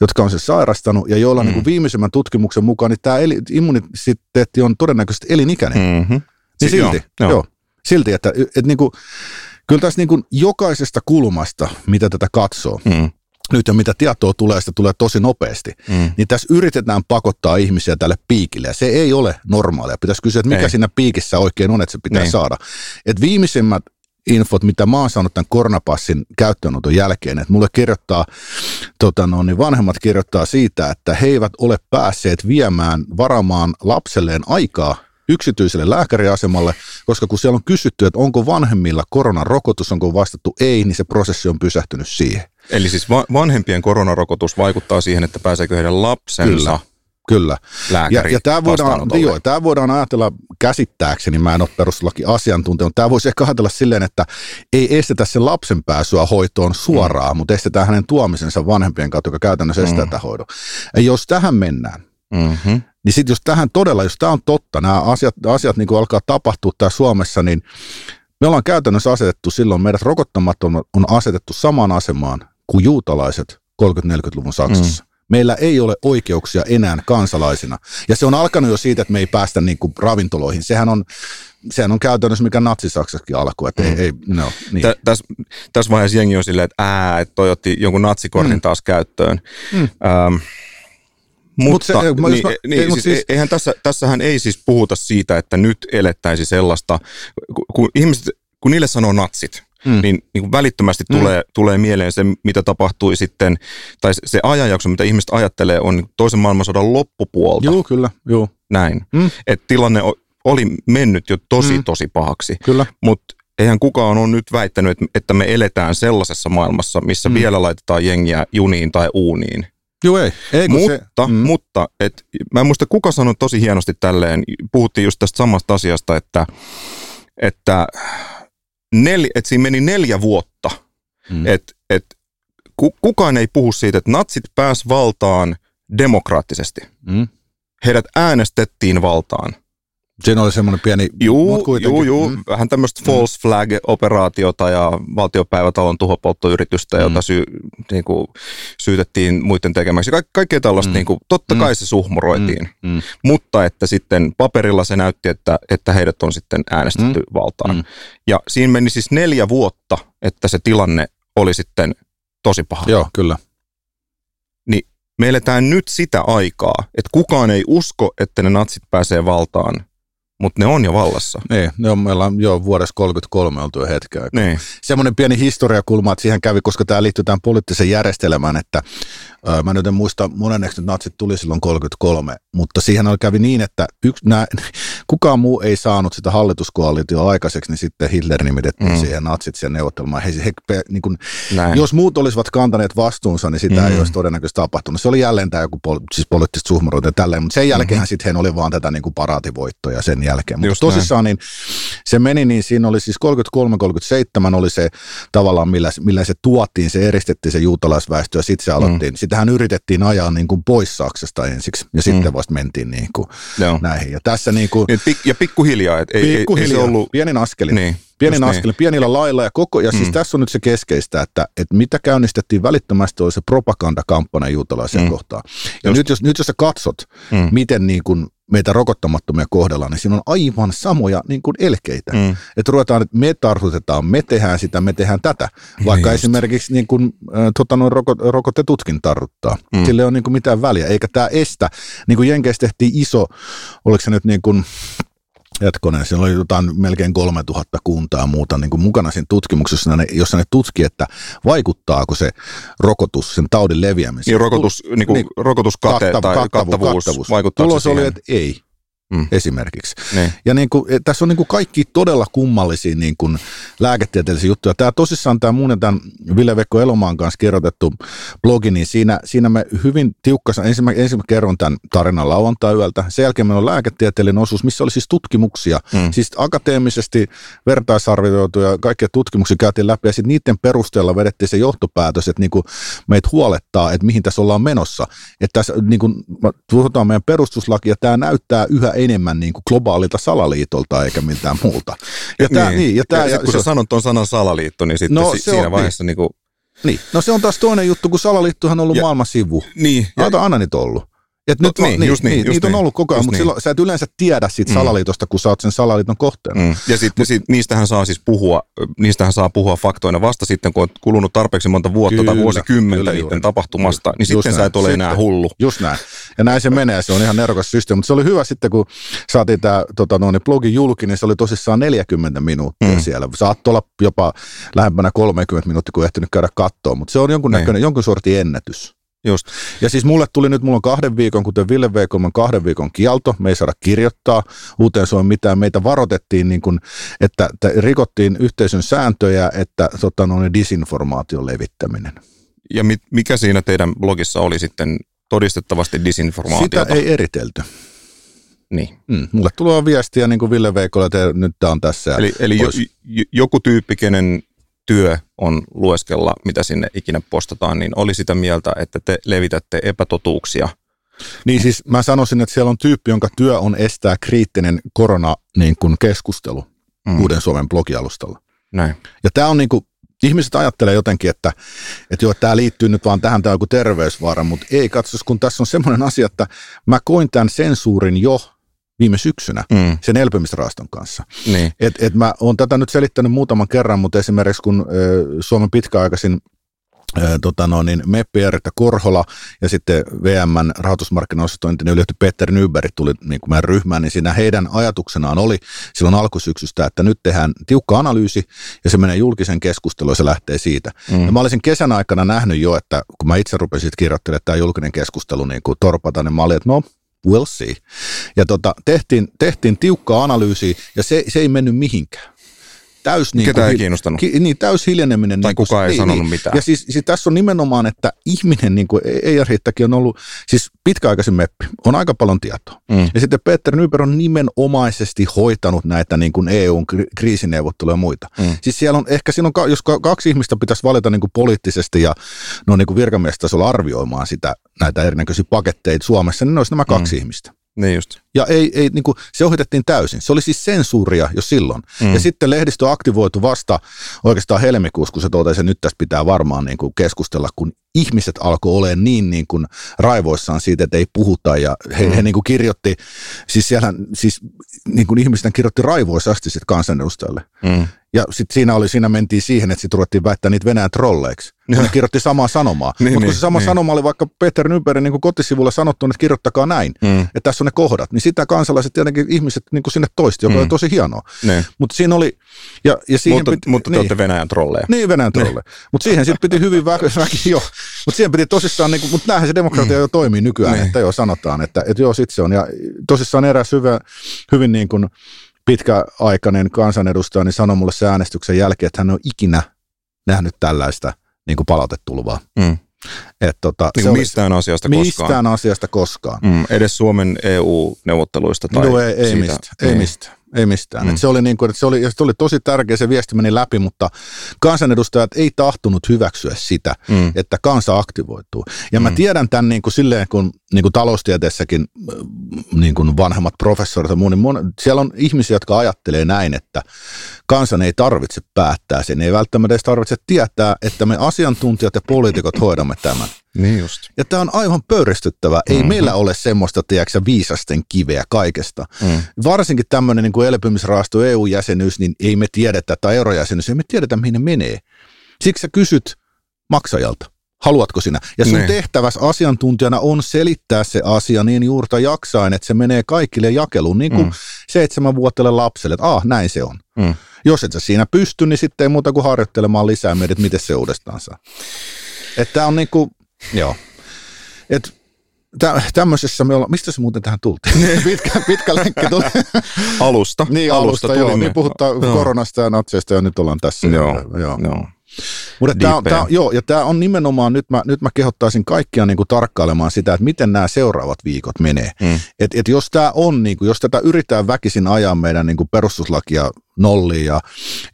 jotka on se sairastanut ja joilla mm. niin viimeisimmän tutkimuksen mukaan, niin tämä eli, immuniteetti on todennäköisesti elinikäinen. Mm-hmm. Niin silti, joo, joo. joo. silti, että, että niin kuin, kyllä tässä niin kuin jokaisesta kulmasta, mitä tätä katsoo, mm nyt ja mitä tietoa tulee, sitä tulee tosi nopeasti, mm. niin tässä yritetään pakottaa ihmisiä tälle piikille ja se ei ole normaalia. Pitäisi kysyä, että mikä ei. siinä piikissä oikein on, että se pitää niin. saada. Et viimeisimmät infot, mitä mä oon saanut tämän koronapassin käyttöönoton jälkeen, että mulle kirjoittaa, tota no, niin vanhemmat kirjoittaa siitä, että he eivät ole päässeet viemään, varamaan lapselleen aikaa yksityiselle lääkäriasemalle, koska kun siellä on kysytty, että onko vanhemmilla koronarokotus, onko vastattu ei, niin se prosessi on pysähtynyt siihen. Eli siis vanhempien koronarokotus vaikuttaa siihen, että pääseekö heidän lapsensa Kyllä. Kyllä. ja, ja tämä voidaan, joo, tämä voidaan ajatella käsittääkseni, mä en ole perustuslaki asiantuntija, mutta tämä voisi ehkä ajatella silleen, että ei estetä sen lapsen pääsyä hoitoon suoraan, mm. mutta estetään hänen tuomisensa vanhempien kautta, joka käytännössä estää mm. tätä hoidon. Ja jos tähän mennään, mm-hmm. Niin sitten jos tähän todella, jos tämä on totta, nämä asiat, asiat niin alkaa tapahtua täällä Suomessa, niin me ollaan käytännössä asetettu silloin, meidät rokottamattomat on asetettu samaan asemaan kuin juutalaiset 30-40-luvun Saksassa. Mm. Meillä ei ole oikeuksia enää kansalaisina. Ja se on alkanut jo siitä, että me ei päästä niin kuin ravintoloihin. Sehän on, sehän on käytännössä, mikä natsi-Saksassakin alkoi. Että mm. ei, ei, no, niin. Tässä täs vaiheessa jengi on silleen, että ää, että toi otti jonkun natsikortin mm. taas käyttöön. Mm. Ähm, mutta mut se, niin, mä, niin, ei, siis, siis, eihän tässä, tässähän ei siis puhuta siitä, että nyt elettäisi sellaista, kun, ihmiset, kun niille sanoo natsit, mm. niin, niin kuin välittömästi mm. tulee, tulee mieleen se, mitä tapahtui sitten, tai se ajanjakso, mitä ihmiset ajattelee, on toisen maailmansodan loppupuolta. Joo, kyllä, joo. Näin. Mm. Että tilanne oli mennyt jo tosi, mm. tosi pahaksi. Kyllä. Mutta eihän kukaan ole nyt väittänyt, että me eletään sellaisessa maailmassa, missä mm. vielä laitetaan jengiä juniin tai uuniin. Joo ei. ei mutta, se, mm. mutta et, mä en muista kuka sanoi tosi hienosti tälleen, puhuttiin just tästä samasta asiasta, että, että nel, että siinä meni neljä vuotta, mm. että et, ku, kukaan ei puhu siitä, että natsit pääs valtaan demokraattisesti. Mm. Heidät äänestettiin valtaan. Siinä oli semmoinen pieni... Juu, juu, juu. Mm. vähän tämmöistä false flag-operaatiota ja valtiopäivätalon tuhopolttoyritystä, mm. jota sy, niin kuin, syytettiin muiden tekemäksi. Ka- kaikkea tällaista, mm. niin kuin, totta kai mm. se suhmuroitiin, mm. Mm. mutta että sitten paperilla se näytti, että, että heidät on sitten äänestetty mm. valtaan. Mm. Ja siinä meni siis neljä vuotta, että se tilanne oli sitten tosi paha. Joo, kyllä. Niin me eletään nyt sitä aikaa, että kukaan ei usko, että ne natsit pääsee valtaan – mutta ne on jo vallassa. Niin, ne on meillä on jo vuodessa 33 oltu jo hetken Niin. Semmoinen pieni historiakulma, että siihen kävi, koska tämä liittyy tähän poliittiseen järjestelmään, että mä nyt en muista monenneksi, että natsit tuli silloin 33, mutta siihen kävi niin, että yksi, nää, kukaan muu ei saanut sitä hallituskoalitioa aikaiseksi, niin sitten Hitler nimitettiin mm. siihen natsit siihen neuvottelemaan. He, he, he, niin kun, jos muut olisivat kantaneet vastuunsa, niin sitä mm. ei olisi todennäköisesti tapahtunut. Se oli jälleen tämä joku pol, siis poliittista suhmuroita ja tälleen, mutta sen jälkeen mm-hmm. sitten oli vaan tätä niin kuin paraativoittoja sen jälkeen. Mutta tosissaan niin se meni niin, siinä oli siis 33-37 oli se tavallaan, millä, millä se tuotiin, se eristettiin se juutalaisväestö ja sitten se aloittiin. Mm. Sitähän yritettiin ajaa niin kuin pois Saksasta ensiksi ja sitten mm. vasta mentiin niin kuin näihin. Ja tässä niin kuin, niin, ja pikkuhiljaa, et ei, pikkuhiljaa, ei, ei se ollut... pienin askelin. Niin. Pienin askelin, niin. pienillä lailla ja koko, ja siis mm. tässä on nyt se keskeistä, että, että mitä käynnistettiin välittömästi oli se propagandakampanja juutalaisia mm. kohtaan. Ja nyt jos, nyt jos sä katsot, mm. miten niin kuin meitä rokottamattomia kohdellaan, niin siinä on aivan samoja niin kuin elkeitä. Mm. Että ruvetaan, että me tartutetaan, me tehdään sitä, me tehdään tätä. Vaikka niin esimerkiksi niin kuin, äh, tota, noin roko, rokotetutkin tartuttaa. Mm. Sille ei ole niin kuin mitään väliä. Eikä tämä estä, niin kuin Jenkeissä tehtiin iso, oliko se nyt niin kuin Hetkonen, siellä oli jotain melkein 3000 kuntaa muuta niin kuin mukana siinä tutkimuksessa, jossa ne tutki, että vaikuttaako se rokotus sen taudin leviämiseen. Niin, rokotus, niin kuin, niin, rokotuskate kattavu, tai kattavuus, kattavuus. Tulos oli, että ei mm. esimerkiksi. Niin. Ja niin kuin, eh, tässä on niin kuin kaikki todella kummallisia niin kuin lääketieteellisiä juttuja. Tämä tosissaan tämä muun tämän Ville-Vekko Elomaan kanssa kirjoitettu blogi, niin siinä, siinä me hyvin tiukkassa, ensin mä, ensin mä kerron tämän tarinan lauantai-yöltä, sen jälkeen meillä on lääketieteellinen osuus, missä oli siis tutkimuksia, mm. siis akateemisesti vertaisarvioituja, kaikkia tutkimuksia käytiin läpi ja sitten niiden perusteella vedettiin se johtopäätös, että niin kuin meitä huolettaa, että mihin tässä ollaan menossa. Että tässä niin kuin, puhutaan meidän perustuslaki ja tämä näyttää yhä enemmän niin kuin globaalilta salaliitolta eikä mitään muuta. Ja, tää, niin. Niin, ja, tää, ja, ja kun sä sanot tuon sanan salaliitto, niin sitten no, si- siinä on, vaiheessa niin. Niin kuin Niin, no se on taas toinen juttu, kun salaliittohan on ollut ja, maailman sivu. Niin. Ja, aina niitä ollut. Et no, nyt niin, niin, just niin, niin, just niitä niin. on ollut koko ajan, mutta niin. silloin sä et yleensä tiedä siitä mm. salaliitosta, kun sä oot sen salaliiton kohteena. Mm. Ja sitten sit, niistähän saa siis puhua, niistähän saa puhua faktoina vasta sitten, kun on kulunut tarpeeksi monta vuotta kyllä, tai vuosikymmentä niiden tapahtumasta, niin just sitten näin. sä et ole sitten, enää hullu. Just näin. Ja näin se menee, se on ihan nerokas systeemi. Mutta se oli hyvä sitten, kun saatiin tämä tota, no, niin blogi julki, niin se oli tosissaan 40 minuuttia mm. siellä. Saat olla jopa lähempänä 30 minuuttia, kun ehtinyt käydä kattoon, mutta se on jonkun niin. näköinen, jonkun sortin ennätys. Just. Ja siis mulle tuli nyt, mulla on kahden viikon, kuten Ville Veikolman kahden viikon kielto, me ei saada kirjoittaa uuteen Suomen mitään, meitä varoitettiin, niin kuin, että, että rikottiin yhteisön sääntöjä, että tota, no, disinformaation levittäminen. Ja mit, mikä siinä teidän blogissa oli sitten todistettavasti disinformaatiota? Sitä ei eritelty. Niin. Mm, mulle tulee viestiä niin kuin Ville Veikolle, että nyt tämä on tässä. Eli, eli jo, joku tyyppi, kenen työ on lueskella, mitä sinne ikinä postataan, niin oli sitä mieltä, että te levitätte epätotuuksia. Niin siis mä sanoisin, että siellä on tyyppi, jonka työ on estää kriittinen korona niin kuin keskustelu mm. Uuden Suomen blogialustalla. Näin. Ja tämä on niin kuin, ihmiset ajattelee jotenkin, että, että joo, tämä liittyy nyt vaan tähän, tämä on joku terveysvaara, mutta ei katsos, kun tässä on semmoinen asia, että mä koin tämän sensuurin jo viime syksynä mm. sen elpymisrahaston kanssa. Niin. Et, et mä oon tätä nyt selittänyt muutaman kerran, mutta esimerkiksi kun Suomen pitkäaikaisin tota no, niin Meppi Erikka Korhola ja sitten VMn rahoitusmarkkinaosaston entinen ylijohtaja Peter Nyberg tuli niin kuin meidän ryhmään, niin siinä heidän ajatuksenaan oli silloin alkusyksystä, että nyt tehdään tiukka analyysi ja se menee julkisen keskusteluun ja se lähtee siitä. Mm. Ja mä olisin kesän aikana nähnyt jo, että kun mä itse rupesin kirjoittelemaan, tämä julkinen keskustelu niin kuin torpata, niin mä olin, että no we'll see. Ja tota, tehtiin, tehtiin tiukka analyysi ja se, se ei mennyt mihinkään täys... Niin Ketä ei kiinnostanut. Ki, niin, täys hiljeneminen. Tai niin kukaan ei niin, sanonut niin. mitään. Ja siis, siis tässä on nimenomaan, että ihminen, niin kuin Riittäkin on ollut, siis pitkäaikaisin meppi, on aika paljon tietoa. Mm. Ja sitten Peter Nyberg on nimenomaisesti hoitanut näitä niin kuin EUn kriisineuvotteluja ja muita. Mm. Siis siellä on, ehkä siinä on, jos kaksi ihmistä pitäisi valita niin kuin poliittisesti ja no niin kuin virkamiestasolla arvioimaan sitä, näitä erinäköisiä paketteja Suomessa, niin ne olisi nämä kaksi mm. ihmistä. Niin just. Ja ei, ei, niin kuin, se ohitettiin täysin. Se oli siis sensuuria jo silloin. Mm. Ja sitten lehdistö aktivoitu vasta oikeastaan helmikuussa, kun se totesi, että nyt tästä pitää varmaan niin kuin keskustella, kun ihmiset alkoi olemaan niin, niin kuin raivoissaan siitä, että ei puhuta. Ja he, mm. he niin kuin kirjoitti, siis siellä siis niin kuin ihmisten kirjoitti raivoissasti sitten kansanedustajalle. Mm. Ja sitten siinä, oli, siinä mentiin siihen, että sitten ruvettiin väittää niitä Venäjän trolleiksi. Ne kirjoitti samaa sanomaa. niin, Mutta kun se sama niin. sanoma oli vaikka Peter Nybergin niin kotisivulla sanottu, että kirjoittakaa näin, mm. että tässä on ne kohdat, niin sitä kansalaiset tietenkin ihmiset niin kuin sinne toisti, joka mm. oli tosi hienoa. Niin. Mutta siinä oli... Ja, ja siihen mutta piti, mutta te niin, olette Venäjän trolleja. Niin, Venäjän niin. trolleja. Mutta siihen sitten piti hyvin väki, väki jo. Mutta siihen piti tosissaan, niin kuin, mutta näinhän se demokratia mm. jo toimii nykyään, niin. että jo sanotaan, että, että joo, sit se on. Ja tosissaan eräs hyvä, hyvin niin kuin, pitkäaikainen kansanedustaja niin sanoi mulle se äänestyksen jälkeen, että hän on ikinä nähnyt tällaista niin kuin palautetulvaa. Mm. Et tota, niin se mistään asiasta mistään koskaan. Mistään asiasta koskaan. Mm, edes Suomen EU-neuvotteluista tai no, ei, ei, mistä, ei niin. mistään. Ei mistään. Mm. Et se, oli niin kuin, että se, oli, se oli tosi tärkeä, se viesti meni läpi, mutta kansanedustajat ei tahtunut hyväksyä sitä, mm. että kansa aktivoituu. Ja mm. mä tiedän tämän niin kuin silleen, kun niin kuin taloustieteessäkin niin kuin vanhemmat professorit ja muu, niin mon, siellä on ihmisiä, jotka ajattelee näin, että kansan ei tarvitse päättää sen, ei välttämättä edes tarvitse tietää, että me asiantuntijat ja poliitikot hoidamme tämän. Niin just. Ja tämä on aivan pöyristyttävä. Ei mm-hmm. meillä ole semmoista, tiedätkö, viisasten kiveä kaikesta. Mm. Varsinkin tämmöinen niin elpymisrahasto EU-jäsenyys, niin ei me tiedetä, tai eurojäsenyys, ei me tiedetä, mihin ne menee. Siksi sä kysyt maksajalta. Haluatko sinä? Ja sun. Niin. tehtäväs asiantuntijana on selittää se asia niin juurta jaksain, että se menee kaikille jakeluun, niin kuin mm. seitsemänvuotiaille lapselle, että ah, näin se on. Mm. Jos et sä siinä pysty, niin sitten ei muuta kuin harjoittelemaan lisää meidät, miten se uudestaan saa. Että on niin kuin, Joo. Et tä, tämmöisessä me ollaan, mistä se muuten tähän tultiin? pitkä, pitkä lenkki tuli. alusta. niin, alusta, alusta joo. Niin puhutaan joo. koronasta ja natseista ja nyt ollaan tässä. Joo, joo. joo. Mutta tämä, tämä, joo, ja tämä on nimenomaan, nyt mä, nyt mä kehottaisin kaikkia niin kuin tarkkailemaan sitä, että miten nämä seuraavat viikot menee. Mm. Et, et jos tämä on, niin kuin, jos tätä yritetään väkisin ajaa meidän niin kuin perustuslakia nolliin ja,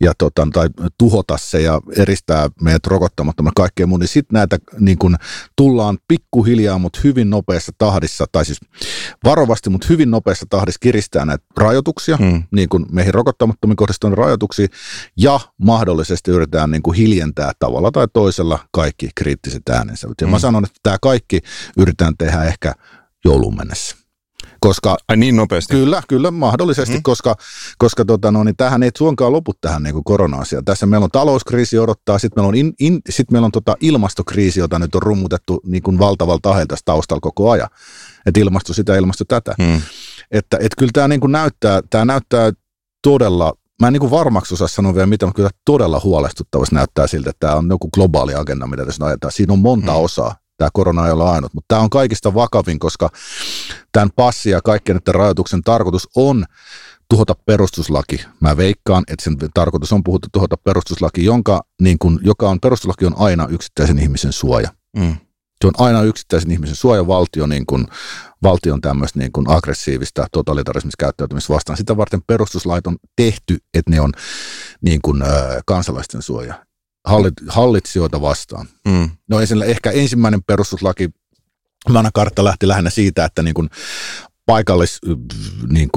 ja tota, tai tuhota se ja eristää meidät rokottamattomat kaikkea muu, niin sitten näitä niin kun, tullaan pikkuhiljaa, mutta hyvin nopeassa tahdissa, tai siis varovasti, mutta hyvin nopeassa tahdissa kiristää näitä rajoituksia, hmm. niin kuin meihin rokottamattomiin kohdistuneita rajoituksia, ja mahdollisesti yritetään niin kuin hiljentää tavalla tai toisella kaikki kriittiset äänensä. Ja hmm. mä sanon, että tämä kaikki yritetään tehdä ehkä jouluun mennessä. Koska, Ai niin nopeasti? Kyllä, kyllä mahdollisesti, mm. koska, koska tota, no, niin tähän ei suonkaan lopu tähän niin korona-asiaan. Tässä meillä on talouskriisi odottaa, sitten meillä on, in, in, sit meillä on tota ilmastokriisi, jota nyt on rummutettu niin kuin valtavalta tahelta taustalla koko ajan. Että ilmasto sitä, ilmasto tätä. Mm. Että et kyllä tämä niin kuin näyttää, tämä näyttää todella Mä en niin kuin varmaksi osaa sanoa vielä mitä, mutta kyllä todella huolestuttavasti näyttää siltä, että tämä on joku globaali agenda, mitä tässä ajetaan. Siinä on monta mm. osaa. Tämä korona ei ole ainut, mutta tämä on kaikista vakavin, koska tämän passi ja kaikkien näiden rajoituksen tarkoitus on tuhota perustuslaki. Mä veikkaan, että sen tarkoitus on puhuttu tuhota perustuslaki, jonka, niin kun, joka on perustuslaki on aina yksittäisen ihmisen suoja. Mm. Se on aina yksittäisen ihmisen suoja valtio, niin kun, valtion tämmöistä niin kun aggressiivista totalitarismista käyttäytymistä vastaan. Sitä varten perustuslait on tehty, että ne on niin kun, äh, kansalaisten suoja hallit, hallitsijoita vastaan. Mm. No ehkä ensimmäinen perustuslaki Manakartta lähti lähinnä siitä, että niin kuin paikallis niin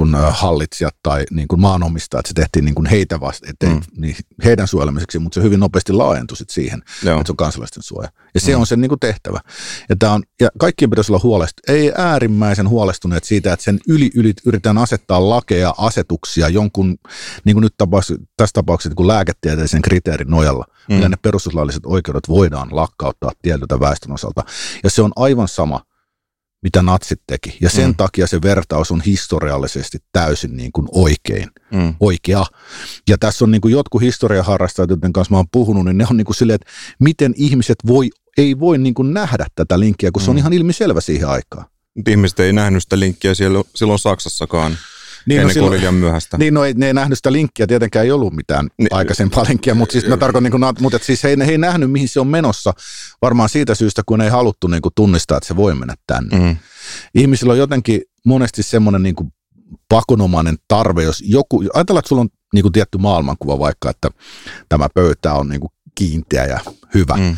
tai niin kuin maanomistajat, se tehtiin niin kuin heitä vasta, ettei, mm. niin, heidän suojelemiseksi, mutta se hyvin nopeasti laajentui sit siihen, Joo. että se on kansalaisten suoja. Ja se mm. on sen niin kuin tehtävä. Ja, tää on, ja kaikkien pitäisi olla huolestunut, ei äärimmäisen huolestuneet siitä, että sen yli, yli yritetään asettaa lakeja, asetuksia jonkun, niin kuin nyt tapaus, tässä tapauksessa niin lääketieteellisen kriteerin nojalla, mm. millä ne perustuslailliset oikeudet voidaan lakkauttaa tietyltä väestön osalta. Ja se on aivan sama, mitä natsit teki. Ja sen mm. takia se vertaus on historiallisesti täysin niin kuin oikein, mm. oikea. Ja tässä on niin kuin jotkut historiaharrastajat, joiden kanssa mä oon puhunut, niin ne on niin kuin silleen, että miten ihmiset voi, ei voi niin kuin nähdä tätä linkkiä, kun mm. se on mm. ihan ilmiselvä siihen aikaan. Ihmiset ei nähnyt sitä linkkiä siellä, silloin Saksassakaan. Niin, no Ennen no kuin liian myöhäistä. Niin, no ei, ne ei nähnyt sitä linkkiä, tietenkään ei ollut mitään niin, aikaisempaa linkkiä, mutta siis mä tarkoitan, niin kuin, mutta siis he, he ei nähnyt, mihin se on menossa, varmaan siitä syystä, kun ei haluttu niin kuin, tunnistaa, että se voi mennä tänne. Mm. Ihmisillä on jotenkin monesti semmoinen niin kuin, pakonomainen tarve, jos joku, ajatellaan, että sulla on niin kuin, tietty maailmankuva vaikka, että tämä pöytä on niin kuin, kiinteä ja hyvä. Mm.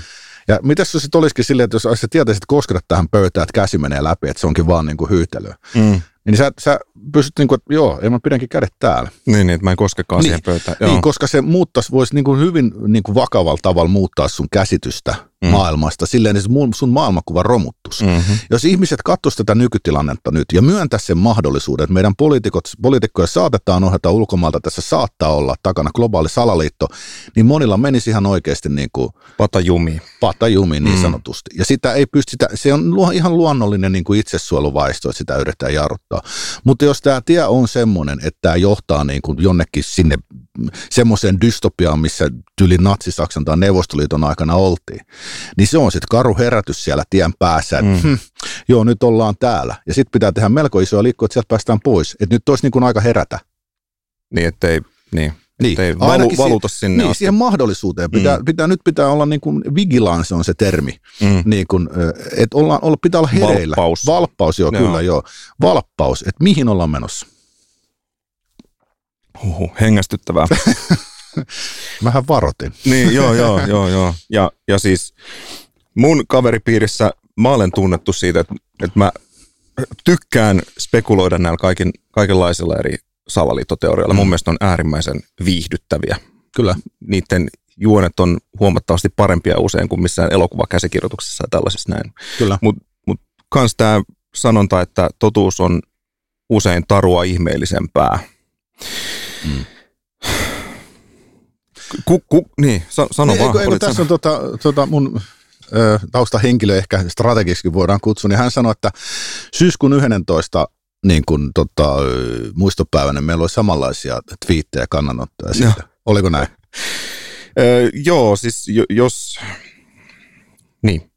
Ja mitä se sitten olisikin silleen, että jos sä tietäisit, että kosketat tähän pöytään, että käsi menee läpi, että se onkin vaan niin kuin hyytelyä. Mm niin sä, sä pystyt niin kuin, että joo, ei mä pidänkin kädet täällä. Niin, niin että mä en koskekaan niin, siihen pöytään. Joo. Niin, koska se muuttaisi, voisi niin kuin hyvin niin kuin vakavalla tavalla muuttaa sun käsitystä mm. maailmasta. Silleen, että sun maailmankuva romuttus. Mm-hmm. Jos ihmiset katsoisivat tätä nykytilannetta nyt ja myöntä sen mahdollisuuden, että meidän poliitikot, poliitikkoja saatetaan ohjata ulkomailta, tässä saattaa olla takana globaali salaliitto, niin monilla menisi ihan oikeasti niin kuin patajumi. Patajumi niin mm. sanotusti. Ja sitä ei pysty, se on ihan luonnollinen niin kuin itsesuojeluvaisto, että sitä yritetään jarruttaa. Mutta jos tämä tie on semmoinen, että tämä johtaa niin kuin jonnekin sinne semmoiseen dystopiaan, missä tyli Natsi-Saksan tai Neuvostoliiton aikana oltiin, niin se on sitten karu herätys siellä tien päässä, että mm. hm, joo, nyt ollaan täällä. Ja sitten pitää tehdä melko isoja liikkoja, että sieltä päästään pois. Että nyt olisi niin kuin aika herätä. Niin, ettei, niin. Niin, ei valu, valuta sinne Niin, asti. siihen mahdollisuuteen. Pitää, mm. pitää, nyt pitää olla niin kuin, vigilance on se termi. Mm. Niin kuin, että olla, olla, pitää olla hereillä. Valppaus. Valppaus, joo, joo. kyllä joo. Valppaus, että mihin ollaan menossa. Huhu, hengästyttävää. Mähän varotin. niin, joo, joo, joo, joo. Ja, ja siis mun kaveripiirissä mä olen tunnettu siitä, että, että mä tykkään spekuloida näillä kaiken, kaikenlaisilla eri salaliittoteorioilla. Mm. Mun mielestä on äärimmäisen viihdyttäviä. Kyllä. Niiden juonet on huomattavasti parempia usein kuin missään elokuvakäsikirjoituksessa ja tällaisessa näin. Kyllä. Mutta mut kans tämä sanonta, että totuus on usein tarua ihmeellisempää. Mm. Ku, ku, niin, sano niin, vaan. Eikö, eikö tässä on tota, tota mun ö, taustahenkilö ehkä strategisesti voidaan kutsua, niin hän sanoi, että syyskuun 11 niin kuin, tota, muistopäivänä meillä oli samanlaisia twiittejä ja kannanottoja siitä. No. Oliko näin? Öö, joo, siis jos... Niin.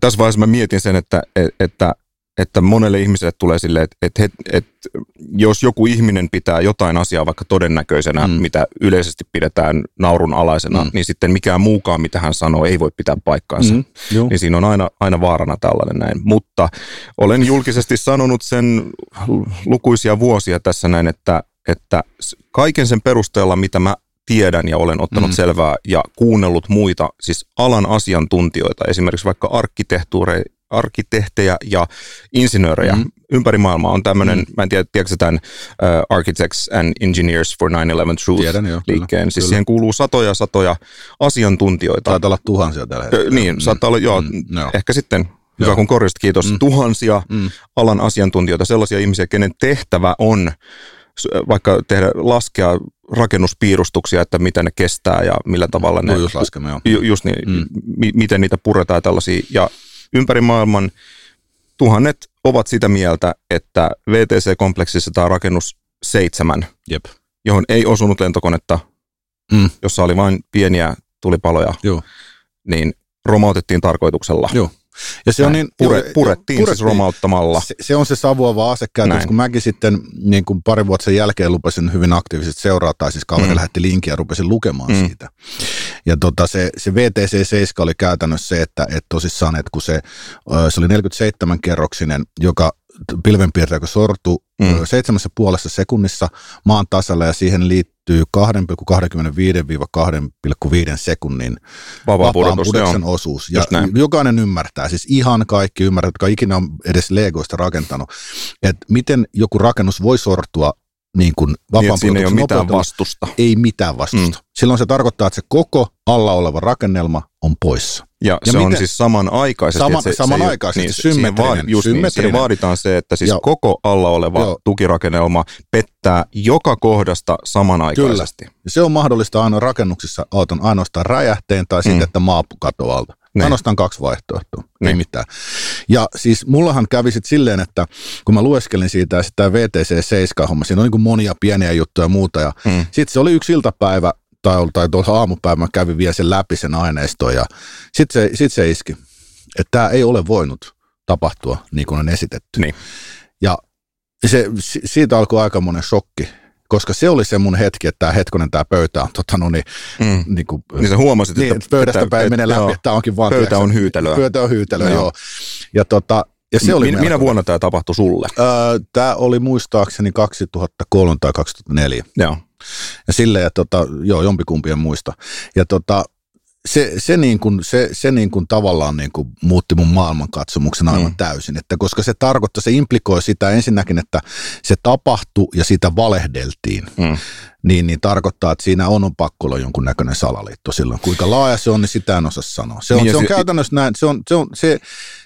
Tässä vaiheessa mä mietin sen, että, e, että että monelle ihmiselle tulee silleen, että, että, että, että jos joku ihminen pitää jotain asiaa vaikka todennäköisenä, mm. mitä yleisesti pidetään naurun alaisena, mm. niin sitten mikään muukaan, mitä hän sanoo, ei voi pitää paikkaansa. Mm. Niin siinä on aina, aina vaarana tällainen näin. Mutta olen julkisesti sanonut sen lukuisia vuosia tässä näin, että, että kaiken sen perusteella, mitä mä tiedän ja olen ottanut mm. selvää ja kuunnellut muita, siis alan asiantuntijoita, esimerkiksi vaikka arkkitehtuureja, arkkitehtejä ja insinöörejä mm. ympäri maailmaa. On tämmöinen, mm. mä en tiedä, tiedätkö tämän uh, Architects and Engineers for 9-11 Truth Tiedän, jo, liikkeen. Kyllä, siis kyllä. siihen kuuluu satoja satoja asiantuntijoita. Taitaa olla tuhansia tällä hetkellä. Niin, mm. saattaa olla, joo, Mm, joo. ehkä sitten, hyvä Joo. kun korjasit, kiitos, Mm. tuhansia Mm. alan asiantuntijoita, sellaisia ihmisiä, kenen tehtävä on s- vaikka tehdä, laskea rakennuspiirustuksia, että mitä ne kestää ja millä tavalla ne... Nujuslaskema, joo. Ju, just niin, mm. mi, miten niitä puretaan ja tällaisia. Ja ympäri maailman tuhannet ovat sitä mieltä, että VTC-kompleksissa tämä rakennus seitsemän, Jep. johon ei osunut lentokonetta, Mm. jossa oli vain pieniä tulipaloja, Joo. niin romautettiin tarkoituksella. Joo. Ja se on niin, Pure, joo, purettiin, siis romauttamalla. Se, se on se savuava asekäytös, kun mäkin sitten niin kuin pari vuotta sen jälkeen lupasin hyvin aktiivisesti seuraa, tai siis kaveri Mm. lähetti linkin ja rupesin lukemaan mm. siitä. Ja tota, se, se VTC-7 oli käytännössä se, että et tosissaan, että kun se, se oli 47-kerroksinen, joka pilvenpiirtäjä, joka sortui Mm. seitsemässä puolessa sekunnissa maan tasalla ja siihen liittyy 2,25-2,5 sekunnin Vapaa vapaan pudotus, pudoksen joo. osuus. Ja jokainen ymmärtää, siis ihan kaikki ymmärtää, jotka ikinä on edes Legoista rakentanut, että miten joku rakennus voi sortua niin kuin Niin, vapaan että siinä ei ole mitään vastusta. Ei mitään vastusta. Mm. Silloin se tarkoittaa, että se koko alla oleva rakennelma on poissa. Ja, Ja se on miten- siis samanaikaisesti. Sama- että se, samanaikaisesti, se, niin, siihen, symmetrinen, just niin, siihen symmetrinen. vaaditaan se, että siis Joo. koko alla oleva Joo. tukirakennelma pettää joka kohdasta samanaikaisesti. Ja se on mahdollista aina rakennuksissa auton ainoastaan räjähteen tai sitten, Mm. että maa katoaa alta. Niin. Ainoastaan kaksi vaihtoehtoa, ei Niin. mitään. Ja siis mullahan kävi sitten silleen, että kun mä lueskelin siitä ja sitten tämä VTC-7-homma, siinä on niin kuin monia pieniä juttuja ja muuta. Ja Mm. sitten se oli yksi iltapäivä tai, tai tuossa aamupäivä mä kävin vielä sen läpi sen aineiston ja sitten se, sit se iski, että tämä ei ole voinut tapahtua niin kuin on esitetty. Niin. Ja se, si- siitä alkoi aika monen shokki, koska se oli se mun hetki, että tämä hetkonen, tämä pöytä on tota, no niin, Mm. niin kuin, Niin sä huomasit, niin, että, pöydästä päin menee läpi, joo, että tämä onkin vaan... Pöytä on hyytelöä. Pöytä on hyytelöä, Joo. joo. Ja, tota, ja se oli Min, minä melko- vuonna tämä tapahtui sulle? Öö, Tämä oli muistaakseni 2003 tai 2004. Joo. Ja silleen, että tota, joo, jompikumpi en muista. Ja tota, se, se, niin kuin, se, se niin kuin tavallaan niin kuin muutti mun maailmankatsomuksen aivan Mm. täysin. Että koska se tarkoittaa, se implikoi sitä ensinnäkin, että se tapahtui ja sitä valehdeltiin. Mm. Niin, niin tarkoittaa, että siinä on, on pakko olla jonkunnäköinen salaliitto silloin. Kuinka laaja se on, niin sitä en osaa sanoa. Se on, Niin se on si- käytännössä näin, se on, se on se,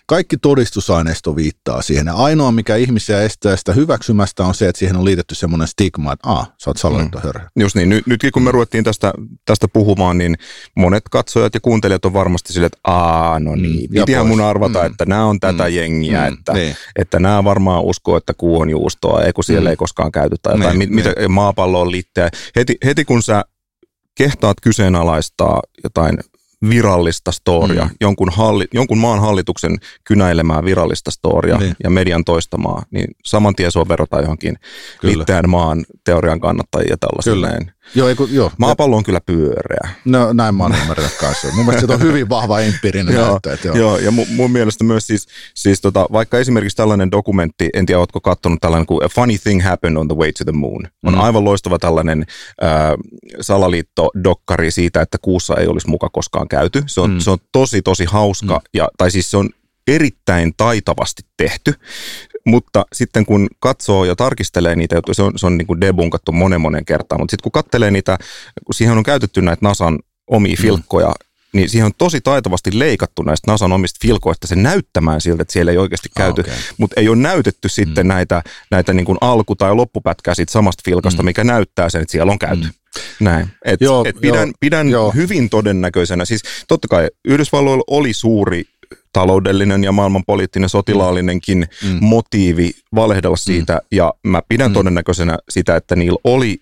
kaikki todistusaineisto viittaa siihen. Ja ainoa, mikä ihmisiä estää sitä hyväksymästä, on se, että siihen on liitetty semmoinen stigma, että aah, sä oot salaliittohörhö. Just niin, nyt, nytkin kun me ruvettiin tästä, tästä puhumaan, niin monet katsojat ja kuuntelijat on varmasti silleen, että aa, no Mm, niin, ja pitihän mun arvata, Mm. että nämä on tätä Mm, jengiä, mm, että, niin. että nämä varmaan uskoo, että kuu on juustoa, ei kun siellä Mm. ei koskaan käyty tai jotain, Niin, mit, mitä maapallo on litteä. Heti, heti kun sä kehtaat kyseenalaistaa jotain virallista storia, Mm. jonkun, halli, jonkun maan hallituksen kynäilemää virallista storia Niin. ja median toistamaa, niin saman tien sua verrataan johonkin Kyllä. litteän maan teorian kannattajia ja tällaisia Kyllä. näin. Joo, ei, kun, joo. Maapallo on kyllä pyöreä. No näin mä oon ymmärtänyt kanssa. Mun mielestä se on hyvin vahva empiirinen Joo, näyttö. Että joo. Joo, ja mun, mun mielestä myös siis, siis tota, vaikka esimerkiksi tällainen dokumentti, en tiedä, ootko katsonut tällainen kuin A Funny Thing Happened on the Way to the Moon. On Mm. aivan loistava tällainen äh, salaliitto-dokkari siitä, että kuussa ei olisi muka koskaan käyty. Se on, Mm. se on tosi, tosi hauska, Mm. ja, tai siis se on erittäin taitavasti tehty, mutta sitten kun katsoo ja tarkistelee niitä juttuja, se on, se on niin kuin debunkattu monen monen kertaan, mutta sitten kun katselee niitä, kun siihen on käytetty näitä NASAn omia Mm. filkkoja, niin siihen on tosi taitavasti leikattu näistä NASAn omista filkoista se näyttämään siltä, että siellä ei oikeasti Ah, käyty, okei. mutta ei ole näytetty sitten Mm. näitä, näitä niin kuin alku- tai loppupätkää siitä samasta filkasta, Mm. mikä näyttää sen, että siellä on käyty. Mm. Näin. Et, Joo, et pidän, joo, pidän joo. hyvin todennäköisenä, siis totta kai Yhdysvalloilla oli suuri taloudellinen ja maailmanpoliittinen sotilaallinenkin Mm. mm. motiivi valehdella siitä, ja mä pidän Mm. mm. todennäköisenä sitä, että niillä oli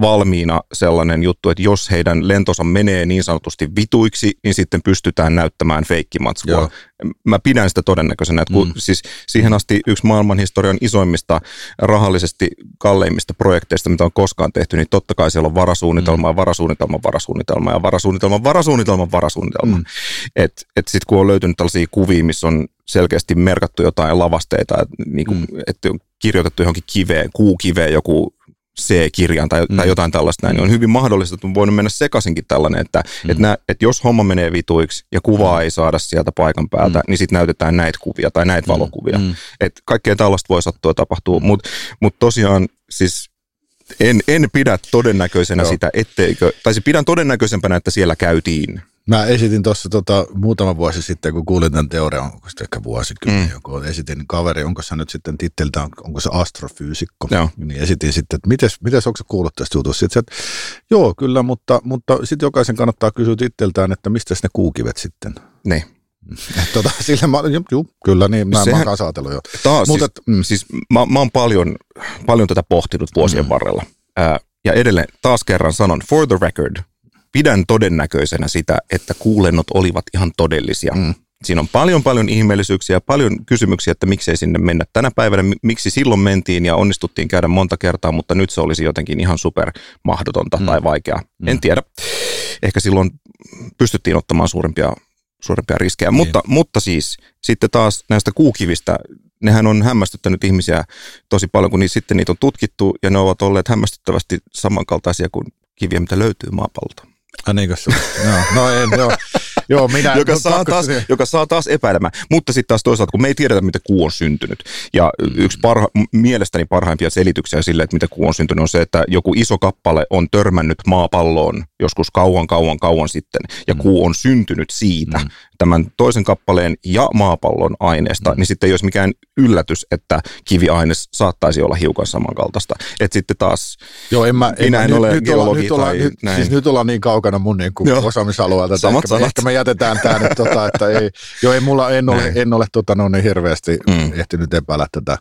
valmiina sellainen juttu, että jos heidän lentonsa menee niin sanotusti vituiksi, niin sitten pystytään näyttämään feikkimatskua. Joo. Mä pidän sitä todennäköisenä, että kun Mm. siis siihen asti yksi maailmanhistorian isoimmista rahallisesti kalleimmista projekteista, mitä on koskaan tehty, niin totta kai siellä on varasuunnitelma ja varasuunnitelma, varasuunnitelma ja varasuunnitelma, varasuunnitelma, varasuunnitelma. Mm. Mm. Että et sitten kun on löytynyt tällaisia kuvia, missä on selkeästi merkattu jotain lavasteita, että niinku, Mm. et on kirjoitettu johonkin kiveen, kuukiveen joku C-kirjan tai, mm. tai jotain tällaista näin, niin on hyvin mahdollista, että on voinut mennä sekaisinkin tällainen, että, mm. että, nä, että jos homma menee vituiksi ja kuvaa mm. ei saada sieltä paikan päältä, mm. niin sitten näytetään näitä kuvia tai näitä mm. valokuvia. Mm. Että kaikkea tällaista voi sattua tapahtua, mutta mut tosiaan siis en, en pidä todennäköisenä Joo. sitä, etteikö, tai siis pidän todennäköisempänä, että siellä käytiin. Mä esitin tuossa tota, muutama vuosi sitten, kun kuulin tämän teorian, onko se ehkä vuosikymmen mm. joku, esitin kaveri, onko se nyt sitten titteltä, onko se astrofyysikko, Joo. niin esitin sitten, että mites, mites onko se kuullut tästä jutusta, sitten että joo kyllä, mutta, mutta sitten jokaisen kannattaa kysyä titteltään, että mistä ne kuukivet sitten. Niin. Tota, sillä mä, juu, kyllä, niin mä, Sehän, mä oon jo. Taas, Mut, siis, et, mm. siis mä, mä oon paljon, paljon tätä pohtinut vuosien mm. varrella. Ää, ja edelleen taas kerran sanon, for the record, pidän todennäköisenä sitä, että kuulennot olivat ihan todellisia. Mm. Siinä on paljon paljon ihmeellisyyksiä, paljon kysymyksiä, että miksei sinne mennä tänä päivänä, miksi silloin mentiin ja onnistuttiin käydä monta kertaa, mutta nyt se olisi jotenkin ihan super mahdotonta mm. tai vaikeaa. Mm. En tiedä. Ehkä silloin pystyttiin ottamaan suurempia suurempia riskejä. Niin. Mutta, mutta siis sitten taas näistä kuukivistä, nehän on hämmästyttänyt ihmisiä tosi paljon, kun niitä, sitten niitä on tutkittu ja ne ovat olleet hämmästyttävästi samankaltaisia kuin kiviä, mitä löytyy maapallolta. Ah niin, no, no en, joo. Joo, minä, joka, saa taas, joka saa taas epäilemään. Mutta sitten taas toisaalta, kun me ei tiedetä, miten kuu on syntynyt. Ja yksi parha, mielestäni parhaimpia selityksiä sille, että miten kuu on syntynyt, on se, että joku iso kappale on törmännyt maapalloon joskus kauan, kauan, kauan sitten. Ja mm. kuu on syntynyt siitä. Mm tämän toisen kappaleen ja maapallon aineesta, mm. niin sitten ei olisi mikään yllätys, että kiviaines saattaisi olla hiukan samankaltaista. Että sitten taas, Joo, en mä, minä en, en ole nyt, geologi nyt, tai nyt, näin. Siis nyt ollaan niin kaukana mun niin kuin osaamisalueelta, Samat ehkä, ehkä me jätetään tämä nyt, tota, että ei, joo, ei mulla, en ole, en ole tota, no, niin hirveästi mm. ehtinyt epäillä tätä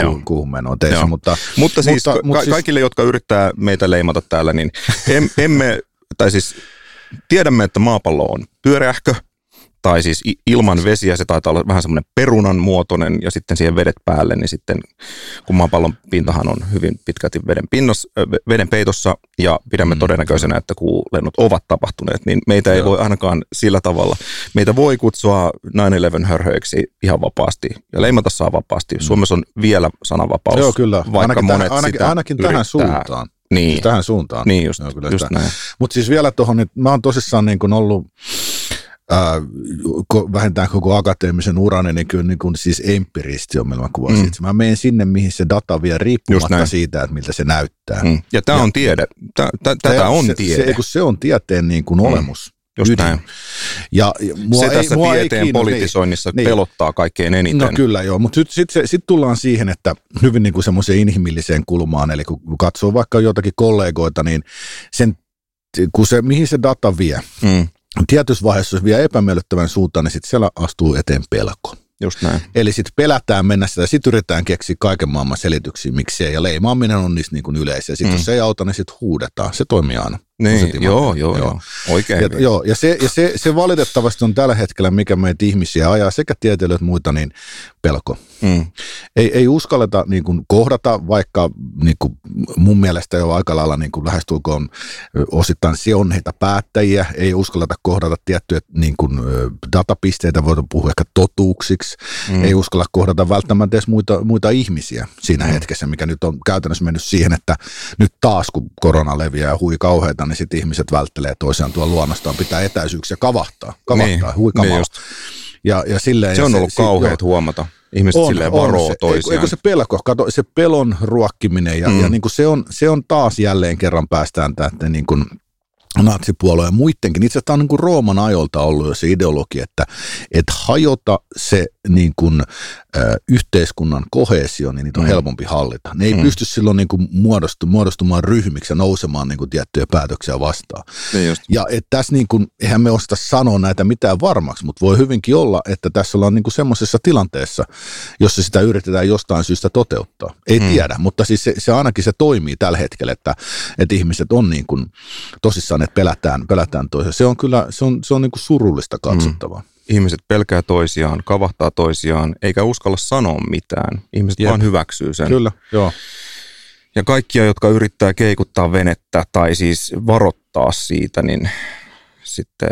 kuuhun, kuuhun menoa teissä. Mutta, mutta, siis, mutta, ka- mutta siis kaikille, jotka yrittää meitä leimata täällä, niin em, emme, tai siis tiedämme, että maapallo on pyöreähkö, tai siis ilman vesiä se taitaa olla vähän semmoinen perunan muotoinen ja sitten siihen vedet päälle, niin sitten kun maapallon pintahan on hyvin pitkälti veden, pinnos, veden peitossa ja pidämme mm. todennäköisenä, että kuulennot ovat tapahtuneet, niin meitä ei voi ainakaan sillä tavalla, meitä voi kutsua 9-11 hörhöiksi ihan vapaasti ja leimata saa vapaasti. Mm. Suomessa on vielä sananvapaus, Joo, kyllä. vaikka ainakin monet täh, ainakin, sitä ainakin tähän suuntaan. Niin. Siis tähän suuntaan. Niin just, Joo, kyllä just näin. Mutta siis vielä tuohon, niin mä oon tosissaan niin kuin ollut äh, vähintään koko akateemisen urani, niin kyllä niin kuin, siis empiristi on meillä kuvasi. Mm. Mä menen sinne, mihin se data vie riippumatta siitä, että miltä se näyttää. Mm. Ja tämä on tiede. Tä, tä, tätä on se, tiede. Se, se on tieteen niin kuin mm. olemus. Just ydin. näin. Ja, ja mua se ei, tässä mua tieteen ei politisoinnissa niin, pelottaa kaikkein eniten. No kyllä joo, mutta sitten sit, sit tullaan siihen, että hyvin niin kuin semmoiseen inhimilliseen kulmaan, eli kun katsoo vaikka jotakin kollegoita, niin sen, kun se, mihin se data vie, mm tietyssä vaiheessa, jos vie epämiellyttävän suuntaan, niin sitten siellä astuu eteen pelko. Just näin. Eli sitten pelätään mennä sitä, sitten yritetään keksiä kaiken maailman selityksiä, miksei, ja leimaaminen on niistä niin kuin yleisiä. Sitten mm. jos se ei auta, niin sitten huudetaan. Se toimii aina. Niin, joo, joo, joo, oikein. Ja, joo, ja, se, ja se, se valitettavasti on tällä hetkellä, mikä meitä ihmisiä ajaa, sekä tieteilijöitä että muita, niin pelko. Mm. Ei, ei uskalleta niin kuin, kohdata, vaikka niin kuin, mun mielestä jo aika lailla niin kuin, lähestulkoon osittain sionheita päättäjiä, ei uskalleta kohdata tiettyjä niin kuin, datapisteitä, voidaan puhua ehkä totuuksiksi, mm. ei uskalla kohdata välttämättä edes muita, muita ihmisiä siinä mm. hetkessä, mikä nyt on käytännössä mennyt siihen, että nyt taas kun korona leviää ja hui kauheita, niin sitten ihmiset välttelee toisiaan tuolla luonnostaan, pitää etäisyyksiä kavahtaa, kavahtaa niin, huikamaa. Niin ja, ja silleen, se on ollut kauheat huomata. Ihmiset on, silleen varoo se, toisiaan. Eikö se pelko, kato, se pelon ruokkiminen ja, mm. ja niin kuin se, on, se on taas jälleen kerran päästään tähän niin kuin natsipuolue ja muidenkin. Itse asiassa tämä on niin kuin Rooman ajolta ollut jo se ideologia, että, että hajota se niin kuin, yhteiskunnan kohesio, niin niitä on mm. helpompi hallita. Ne ei mm. pysty silloin niin kuin muodostu, muodostumaan ryhmiksi ja nousemaan niin kuin tiettyjä päätöksiä vastaan. Niin ja että tässä niin kuin, eihän me osta sanoa näitä mitään varmaksi, mutta voi hyvinkin olla, että tässä ollaan niin kuin semmoisessa tilanteessa, jossa sitä yritetään jostain syystä toteuttaa. Ei mm. tiedä, mutta siis se, se ainakin se toimii tällä hetkellä, että, että ihmiset on niin kuin tosissaan, että pelätään, pelätään toisia. Se on kyllä, se on, se on niin kuin surullista katsottavaa. Mm ihmiset pelkää toisiaan, kavahtaa toisiaan, eikä uskalla sanoa mitään. Ihmiset Jep. vaan hyväksyy sen. Kyllä, joo. Ja kaikkia, jotka yrittää keikuttaa venettä tai siis varoittaa siitä, niin sitten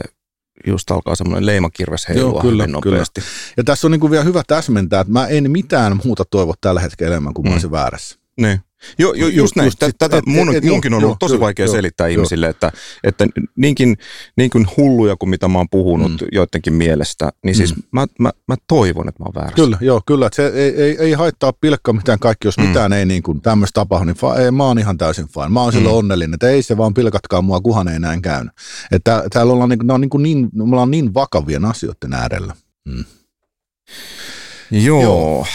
just alkaa semmoinen leimakirves heilua Joo, kyllä, nopeasti. Kyllä. Ja tässä on niin kuin vielä hyvä täsmentää, että mä en mitään muuta toivo tällä hetkellä enemmän kuin mm. mä olisin väärässä. Niin. Joo, jo, just näin. Just, Tätä et, mun, et, munkin on ollut tosi jo, vaikea jo, selittää jo, ihmisille, että, että niinkin, niin kuin hulluja kuin mitä mä oon puhunut mm. joidenkin mielestä, niin siis mm. mä, mä, mä toivon, että mä oon väärässä. Kyllä, joo, kyllä. Että se ei, ei, ei haittaa pilkka mitään kaikki, jos mm. mitään ei niin kuin tämmöistä tapahdu, niin fa, ei, mä oon ihan täysin fine. Mä oon mm. silloin onnellinen, että ei se vaan pilkatkaa mua, kuhan ei näin käynyt. Että täällä ollaan, niin, on niin, niin, me ollaan niin vakavien asioiden äärellä. Mm. Joo, joo,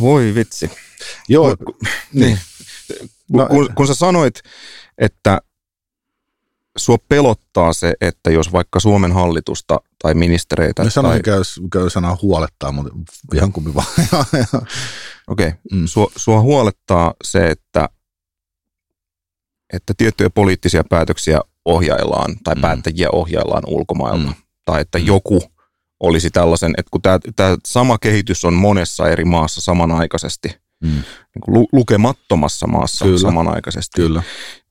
voi vitsi. Joo, voi, niin. niin. No, kun, kun sä sanoit, että sua pelottaa se, että jos vaikka Suomen hallitusta tai ministereitä... No sanoin, tai... käy, käy sanaa huolettaa, mutta ihan kumpi vaan. Okei, okay. mm. sua, sua huolettaa se, että, että tiettyjä poliittisia päätöksiä ohjaillaan tai mm. päättäjiä ohjaillaan ulkomailta. Mm. Tai että mm. joku olisi tällaisen, että kun tämä sama kehitys on monessa eri maassa samanaikaisesti – mm. niin kuin lu- lukemattomassa maassa Kyllä. samanaikaisesti, Kyllä.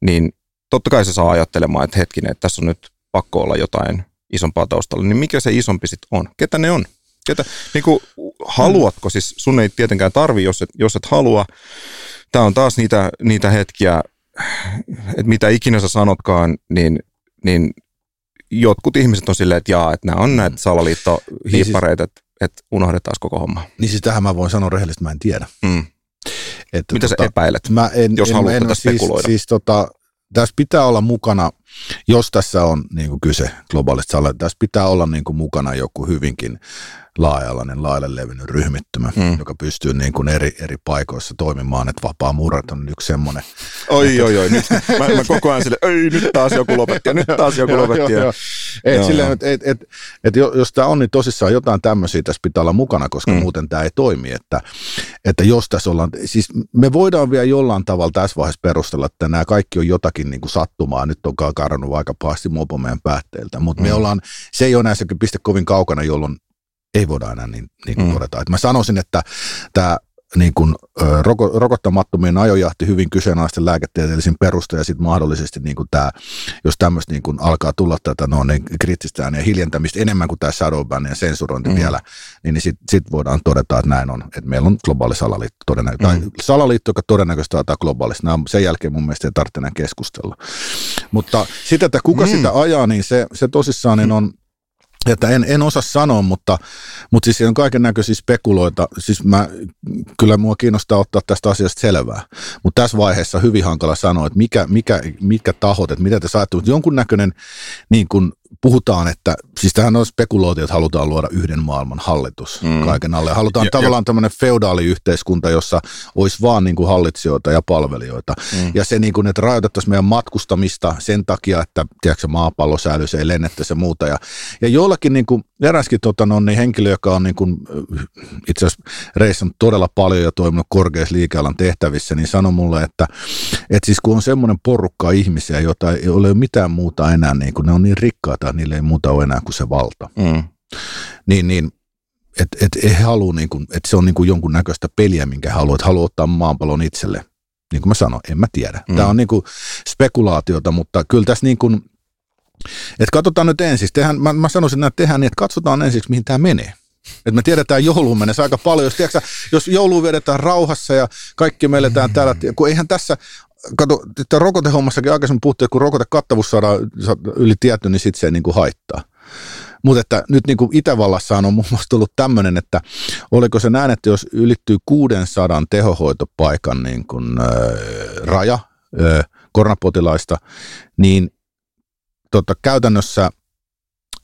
niin totta kai se saa ajattelemaan, että hetkinen, että tässä on nyt pakko olla jotain isompaa taustalla, niin mikä se isompi sitten on? Ketä ne on? Ketä, niin kuin, haluatko, siis sun ei tietenkään tarvi, jos et, jos et halua. Tämä on taas niitä, niitä hetkiä, että mitä ikinä sä sanotkaan, niin, niin jotkut ihmiset on silleen, että jaa, että nämä on näitä salaliittohiippareita, niin siis, että, että unohdetaan koko homma. Niin siis tähän mä voin sanoa rehellisesti, mä en tiedä. Mm. Että Mitä tota, sä epäilet, mä en, jos en, haluat en, tätä siis, spekuloida? Siis tota, tässä pitää olla mukana, jos tässä on niin kuin kyse globaalista tässä pitää olla niin kuin mukana joku hyvinkin laaja-alainen, laajalle levinnyt ryhmittymä, mm. joka pystyy niin kuin eri, eri paikoissa toimimaan, että vapaa murrat on yksi semmoinen. Oi, että... oi, oi, nyt mä, mä koko ajan sille, ei, nyt taas joku lopetti ja nyt taas joku lopetti. joo, joo, Et joo, silleen, Et, et, et, et, jos tämä on, niin tosissaan jotain tämmöisiä tässä pitää olla mukana, koska mm. muuten tämä ei toimi. Että, että jos tässä ollaan, siis me voidaan vielä jollain tavalla tässä vaiheessa perustella, että nämä kaikki on jotakin niin kuin sattumaa, nyt on karannut aika pahasti mopo meidän päätteiltä, mutta mm. me ollaan, se ei ole näissä piste kovin kaukana, jolloin ei voida enää niin, niin mm. todeta. Et mä sanoisin, että tämä niin kuin, roko, rokottamattomien ajojahti hyvin kyseenalaisten lääketieteellisin peruste ja sitten mahdollisesti niin kuin tämä, jos tämmöistä niin kuin alkaa tulla tätä no, niin kriittistä ja hiljentämistä enemmän kuin tämä shadowban ja sensurointi mm. vielä, niin, niin sitten sit voidaan todeta, että näin on, että meillä on globaali salaliitto todennäköisesti, mm. tai salaliitto, joka todennäköisesti on globaalista. Nämä, sen jälkeen mun mielestä ei tarvitse enää keskustella. Mutta sitä, että kuka mm. sitä ajaa, niin se, se tosissaan niin on, että en, en osaa sanoa, mutta, mutta siis on kaiken näköisiä spekuloita. Siis mä, kyllä mua kiinnostaa ottaa tästä asiasta selvää. Mutta tässä vaiheessa hyvin hankala sanoa, että mikä, mikä, mitkä tahot, että mitä te saatte. Mutta jonkunnäköinen niin kuin puhutaan, että siis tähän on spekuloitu, että halutaan luoda yhden maailman hallitus mm. kaiken alle. Halutaan ja, tavallaan ja, tämmöinen feudaaliyhteiskunta, jossa olisi vaan niin kuin hallitsijoita ja palvelijoita. Mm. Ja se, niin kuin, että rajoitettaisiin meidän matkustamista sen takia, että tiedätkö, maapallo säilyisi, ei lennettäisi ja muuta. Ja, ja jollakin niin kuin, eräskin tota, no, niin henkilö, joka on niin kuin, itse asiassa reissannut todella paljon ja toiminut korkeassa liikealan tehtävissä, niin sanoi mulle, että, että siis kun on semmoinen porukka ihmisiä, jota ei ole mitään muuta enää, niin kuin ne on niin rikkaita, että niille ei muuta ole enää kuin se valta. Mm. Niin, niin että et, he halua, niin kuin, että se on niin kuin jonkun näköistä peliä, minkä he haluaa, että haluaa ottaa maanpallon itselle. Niin kuin mä sanoin, en mä tiedä. Mm. Tämä on niin kuin spekulaatiota, mutta kyllä tässä niin kuin, että katsotaan nyt ensin. Tehdään, mä, mä sanoisin, että tehdään niin, että katsotaan ensin, mihin tämä menee. Että me tiedetään jouluun mennessä aika paljon. Jos, tiedätkö, jos joulu vedetään rauhassa ja kaikki me eletään mm. täällä, kun eihän tässä, kato, että rokotehommassakin aikaisemmin puhuttiin, että kun rokotekattavuus saadaan yli tietty, niin sitten se ei niin kuin haittaa. Mutta että nyt niin kuin Itävallassa on muun muassa tullut tämmöinen, että oliko se näin, että jos ylittyy 600 tehohoitopaikan niin kuin, äh, raja äh, koronapotilaista, niin tota, käytännössä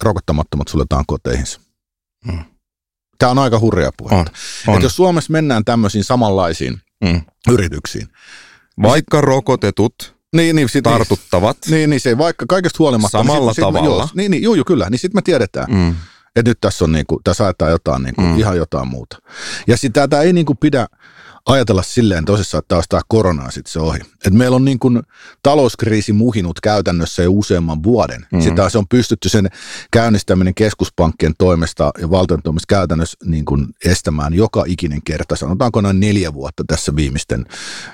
rokottamattomat suljetaan koteihinsa. Hmm. Tämä on aika hurja puhe. On, on. Että jos Suomessa mennään tämmöisiin samanlaisiin hmm. yrityksiin. Vaikka rokotetut niin, niin, sit, tartuttavat. Niin, niin se vaikka kaikesta huolimatta. Niin Samalla niin sit, tavalla. Sit, joo, niin, niin, joo, joo, kyllä. Niin sitten me tiedetään. Mm. Että nyt tässä on niinku, tässä ajetaan jotain niinku, mm. ihan jotain muuta. Ja sitä tämä ei niinku pidä, ajatella silleen tosissaan, että taas tämä korona sitten se ohi. Et meillä on niin kuin talouskriisi muhinut käytännössä jo useamman vuoden. Mm-hmm. Sitä se on pystytty sen käynnistäminen keskuspankkien toimesta ja valtion toimesta käytännössä niin kuin estämään joka ikinen kerta. Sanotaanko noin neljä vuotta tässä viimeisten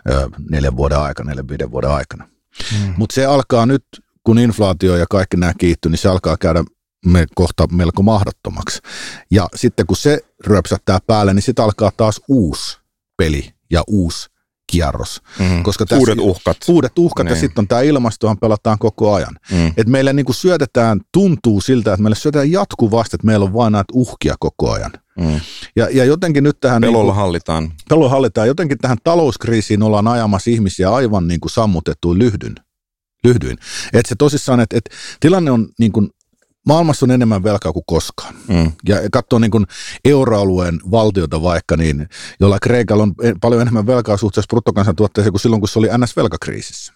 ö, neljän vuoden aikana, neljän viiden vuoden aikana. Mm-hmm. Mutta se alkaa nyt, kun inflaatio ja kaikki nämä kiihtyy, niin se alkaa käydä me kohta melko mahdottomaksi. Ja sitten kun se ryöpsättää päälle, niin sitten alkaa taas uusi peli ja uusi kierros. Mm. Koska tässä, uudet uhkat. Uudet uhkat niin. ja sitten on tämä ilmastohan pelataan koko ajan. Mm. Et meille niin kuin syötetään, tuntuu siltä, että meille syötetään jatkuvasti, että meillä on vain näitä uhkia koko ajan. Mm. Ja, ja jotenkin nyt tähän... Pelolla niin kuin, hallitaan. Pelolla hallitaan. Jotenkin tähän talouskriisiin ollaan ajamassa ihmisiä aivan niin kuin sammutettuin lyhdyn. lyhdyin. Että se tosissaan, että, että tilanne on niin kuin maailmassa on enemmän velkaa kuin koskaan. Mm. Ja katsoo niin kuin euroalueen valtiota vaikka, niin jolla Kreikalla on paljon enemmän velkaa suhteessa bruttokansantuotteeseen kuin silloin, kun se oli NS-velkakriisissä.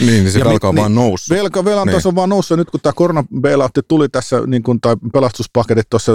Niin, niin se ja velka on niin, vaan noussut. Velka, velan niin. taso on vaan noussut. Nyt kun tämä koronabailoutti tuli tässä, niin kun, tai pelastuspaketit tuossa,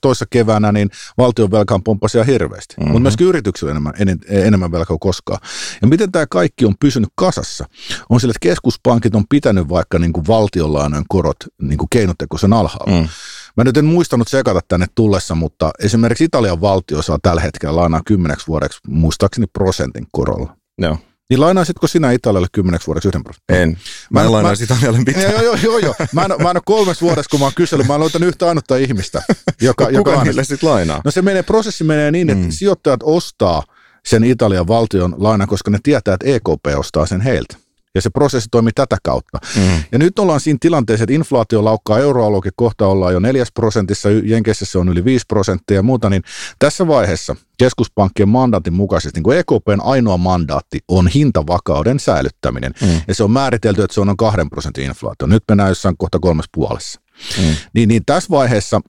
toissa keväänä, niin valtion velka on pomppasi ihan hirveästi. Mm-hmm. Mutta myöskin yrityksillä enemmän, en, enemmän velkaa kuin koskaan. Ja miten tämä kaikki on pysynyt kasassa? On sillä, että keskuspankit on pitänyt vaikka niin kuin valtionlainojen korot niin kuin keinotekoisen alhaalla. Mm. Mä nyt en muistanut sekata tänne tullessa, mutta esimerkiksi Italian valtio saa tällä hetkellä lainaa kymmeneksi vuodeksi, muistaakseni prosentin korolla. Joo. Niin lainaisitko sinä Italialle kymmeneksi vuodeksi yhden prosentin? En. Mä, mä en lainaisi Italialle mitään. Joo, joo, joo. joo. Mä, en, mä en ole kolmes vuodessa, kun mä oon kysellyt, mä en löytänyt yhtä ainutta ihmistä. Joka, no, joka niille sitten lainaa? No se menee, prosessi menee niin, että mm. sijoittajat ostaa sen Italian valtion lainan, koska ne tietää, että EKP ostaa sen heiltä. Ja se prosessi toimii tätä kautta. Mm. Ja nyt ollaan siinä tilanteessa, että inflaatio laukkaa euroaluekin kohta ollaan jo neljäs prosentissa, Jenkeissä se on yli 5 prosenttia ja muuta, niin tässä vaiheessa keskuspankkien mandaatin mukaisesti, niin kuin EKPn ainoa mandaatti on hintavakauden säilyttäminen. Mm. Ja se on määritelty, että se on noin kahden prosentin inflaatio. Nyt mennään jossain kohta kolmes puolessa. Mm. Niin, niin tässä vaiheessa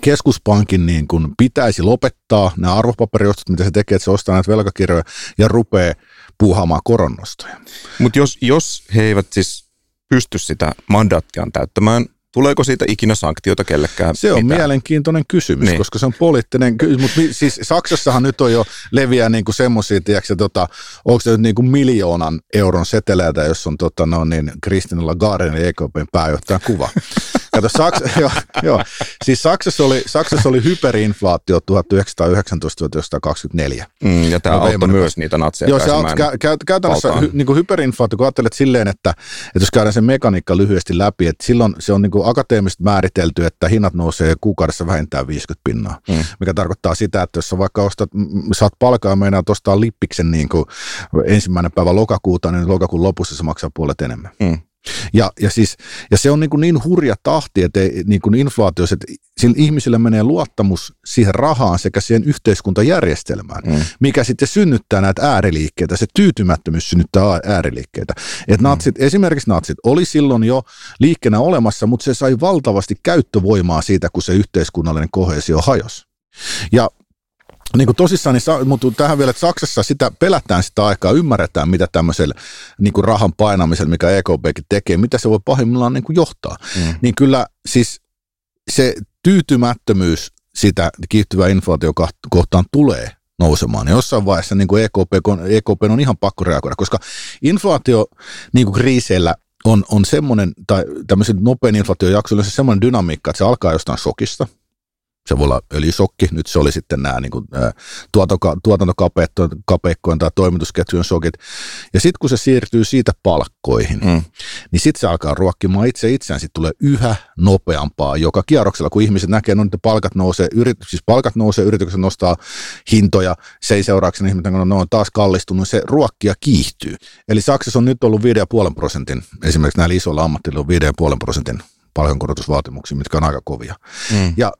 keskuspankin niin kuin pitäisi lopettaa nämä arvopaperiostot, mitä se tekee, että se ostaa näitä velkakirjoja ja rupeaa puuhaamaan koronnostoja. Mutta jos, jos he eivät siis pysty sitä mandaattiaan täyttämään, Tuleeko siitä ikinä sanktioita kellekään? Se on mitään? mielenkiintoinen kysymys, niin. koska se on poliittinen kysymys. Mutta siis Saksassahan nyt on jo leviää niinku semmoisia, tiedätkö, tota, onko se nyt niinku miljoonan euron seteleitä, jos on tota, no, niin Kristina Lagarden ja EKPn pääjohtajan kuva. Kato, Saks, jo, jo. Siis Saksassa oli, Saksassa oli hyperinflaatio 1919-1924. Mm, ja tämä auttoi myös niitä natseja Joo, se auttoi kä- kä- käytännössä hy, niin kuin hyperinflaatio, kun ajattelet silleen, että, että jos käydään sen mekaniikka lyhyesti läpi, että silloin se on niin kuin akateemisesti määritelty, että hinnat nousee kuukaudessa vähintään 50 pinnaa, mm. mikä tarkoittaa sitä, että jos vaikka ostat, saat palkaa ja meinaa ostaa lippiksen niin kuin ensimmäinen päivä lokakuuta, niin lokakuun lopussa se maksaa puolet enemmän. Mm. Ja, ja, siis, ja se on niin, kuin niin hurja tahti, että niin kuin inflaatiossa, että sillä ihmisillä menee luottamus siihen rahaan sekä siihen yhteiskuntajärjestelmään, mm. mikä sitten synnyttää näitä ääriliikkeitä. Se tyytymättömyys synnyttää ääriliikkeitä. Et mm. natsit, esimerkiksi natsit oli silloin jo liikkeenä olemassa, mutta se sai valtavasti käyttövoimaa siitä, kun se yhteiskunnallinen kohesio hajosi. Ja niin kuin tosissaan, niin, mutta tähän vielä, että Saksassa sitä pelätään sitä aikaa, ymmärretään, mitä tämmöisellä niin kuin rahan painamisella, mikä EKPkin tekee, mitä se voi pahimmillaan niin kuin johtaa. Mm. Niin kyllä siis se tyytymättömyys sitä kiihtyvää inflaatio kohtaan tulee nousemaan. Ja jossain vaiheessa niin kuin EKP, EKP on ihan pakko reagoida, koska inflaatio niin kuin kriiseillä on, on semmoinen, tai tämmöisen nopean inflaatiojaksoilla on se semmoinen dynamiikka, että se alkaa jostain shokista – se voi olla öljysokki, nyt se oli sitten nämä niin kuin, tuotantokapeikkojen tai toimitusketjujen shokit. Ja sitten kun se siirtyy siitä palkkoihin, mm. niin sitten se alkaa ruokkimaan itse itseään, sitten tulee yhä nopeampaa joka kierroksella, kun ihmiset näkee, no, että palkat nousee, yrit, siis palkat nousee, yritykset nostaa hintoja, se ei seurauksena ihmiset, kun ne on taas kallistunut, se ruokkia kiihtyy. Eli Saksassa on nyt ollut 5,5 prosentin, esimerkiksi näillä isoilla ammattilla on 5,5 prosentin palkankorotusvaatimuksia, mitkä on aika kovia. Mm. Ja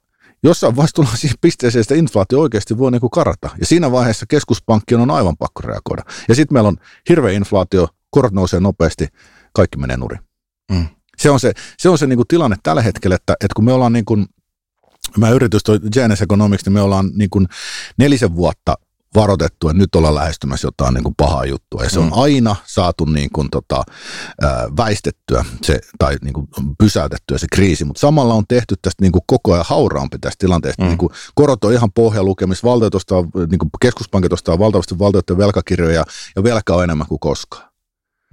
jossain vaiheessa tullaan siihen pisteeseen, että inflaatio oikeasti voi niin karata. Ja siinä vaiheessa keskuspankki on aivan pakko reagoida. Ja sitten meillä on hirveä inflaatio, korot nousee nopeasti, kaikki menee nurin. Mm. Se on se, se, on se niin kuin tilanne tällä hetkellä, että, että kun me ollaan niin kuin, mä yritys toi Genes Economics, niin me ollaan niin kuin nelisen vuotta varoitettu, että nyt ollaan lähestymässä jotain niin kuin pahaa juttua. Ja se on mm. aina saatu niin kuin, tota, väistettyä se, tai niin kuin pysäytettyä se kriisi, mutta samalla on tehty tästä niin kuin koko ajan hauraampi tästä tilanteesta. Mm. Niin kuin korot on ihan pohjalukemis, valtiot ostaa, niin kuin keskuspankit ostaa valtavasti valtioiden velkakirjoja ja velka on enemmän kuin koskaan.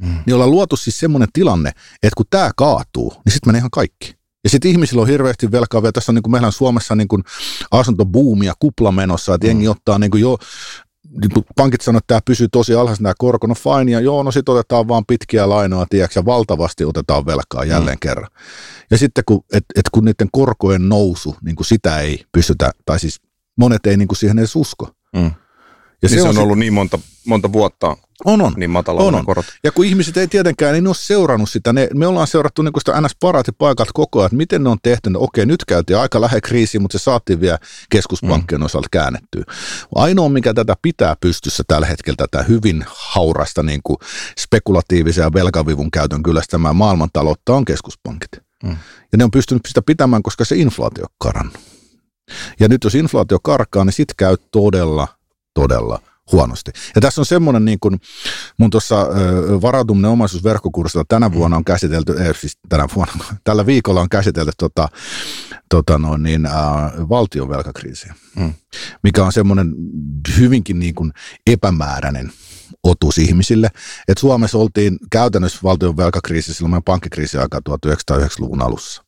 Mm. Niin ollaan luotu siis semmoinen tilanne, että kun tämä kaatuu, niin sitten menee ihan kaikki. Ja sitten ihmisillä on hirveästi velkaa vielä. Tässä on niin kuin meillä on Suomessa niin kuin asuntobuumia kupla menossa, että jengi mm. ottaa niin kuin jo niin kuin pankit sanoo, että tämä pysyy tosi alhaisena tämä korko, no fine, ja joo, no sitten otetaan vaan pitkiä lainoja, tiedätkö, ja valtavasti otetaan velkaa jälleen mm. kerran. Ja sitten kun, et, et kun niiden korkojen nousu, niin kuin sitä ei pystytä, tai siis monet ei niin kuin siihen edes usko. Mm. Ja niin se, se on, on ollut niin monta, monta vuotta on, on. niin matala on, on. korot. Ja kun ihmiset ei tietenkään, niin ne ole seurannut sitä. Ne, me ollaan seurattu niin sitä ns. paikat koko ajan, että miten ne on tehty. No, okei, nyt käytiin aika lähe kriisiin, mutta se saatiin vielä keskuspankkien mm. osalta käännettyä. Ainoa, mikä tätä pitää pystyssä tällä hetkellä, tätä hyvin haurasta niin kuin spekulatiivisen ja velkavivun käytön kyllästämään maailmantaloutta on keskuspankit. Mm. Ja ne on pystynyt sitä pitämään, koska se inflaatio on karannut. Ja nyt jos inflaatio karkaa, niin sitten käy todella, todella huonosti. Ja tässä on semmoinen, niin kuin mun tuossa varautuminen omaisuusverkkokurssilla tänä mm. vuonna on käsitelty, ei siis tänä vuonna, tällä viikolla on käsitelty tota, tota no, niin, äh, valtion velkakriisiä, mm. mikä on semmoinen hyvinkin niin kuin epämääräinen otus ihmisille. Et Suomessa oltiin käytännössä valtion velkakriisi silloin meidän pankkikriisi aikaa 1909-luvun alussa.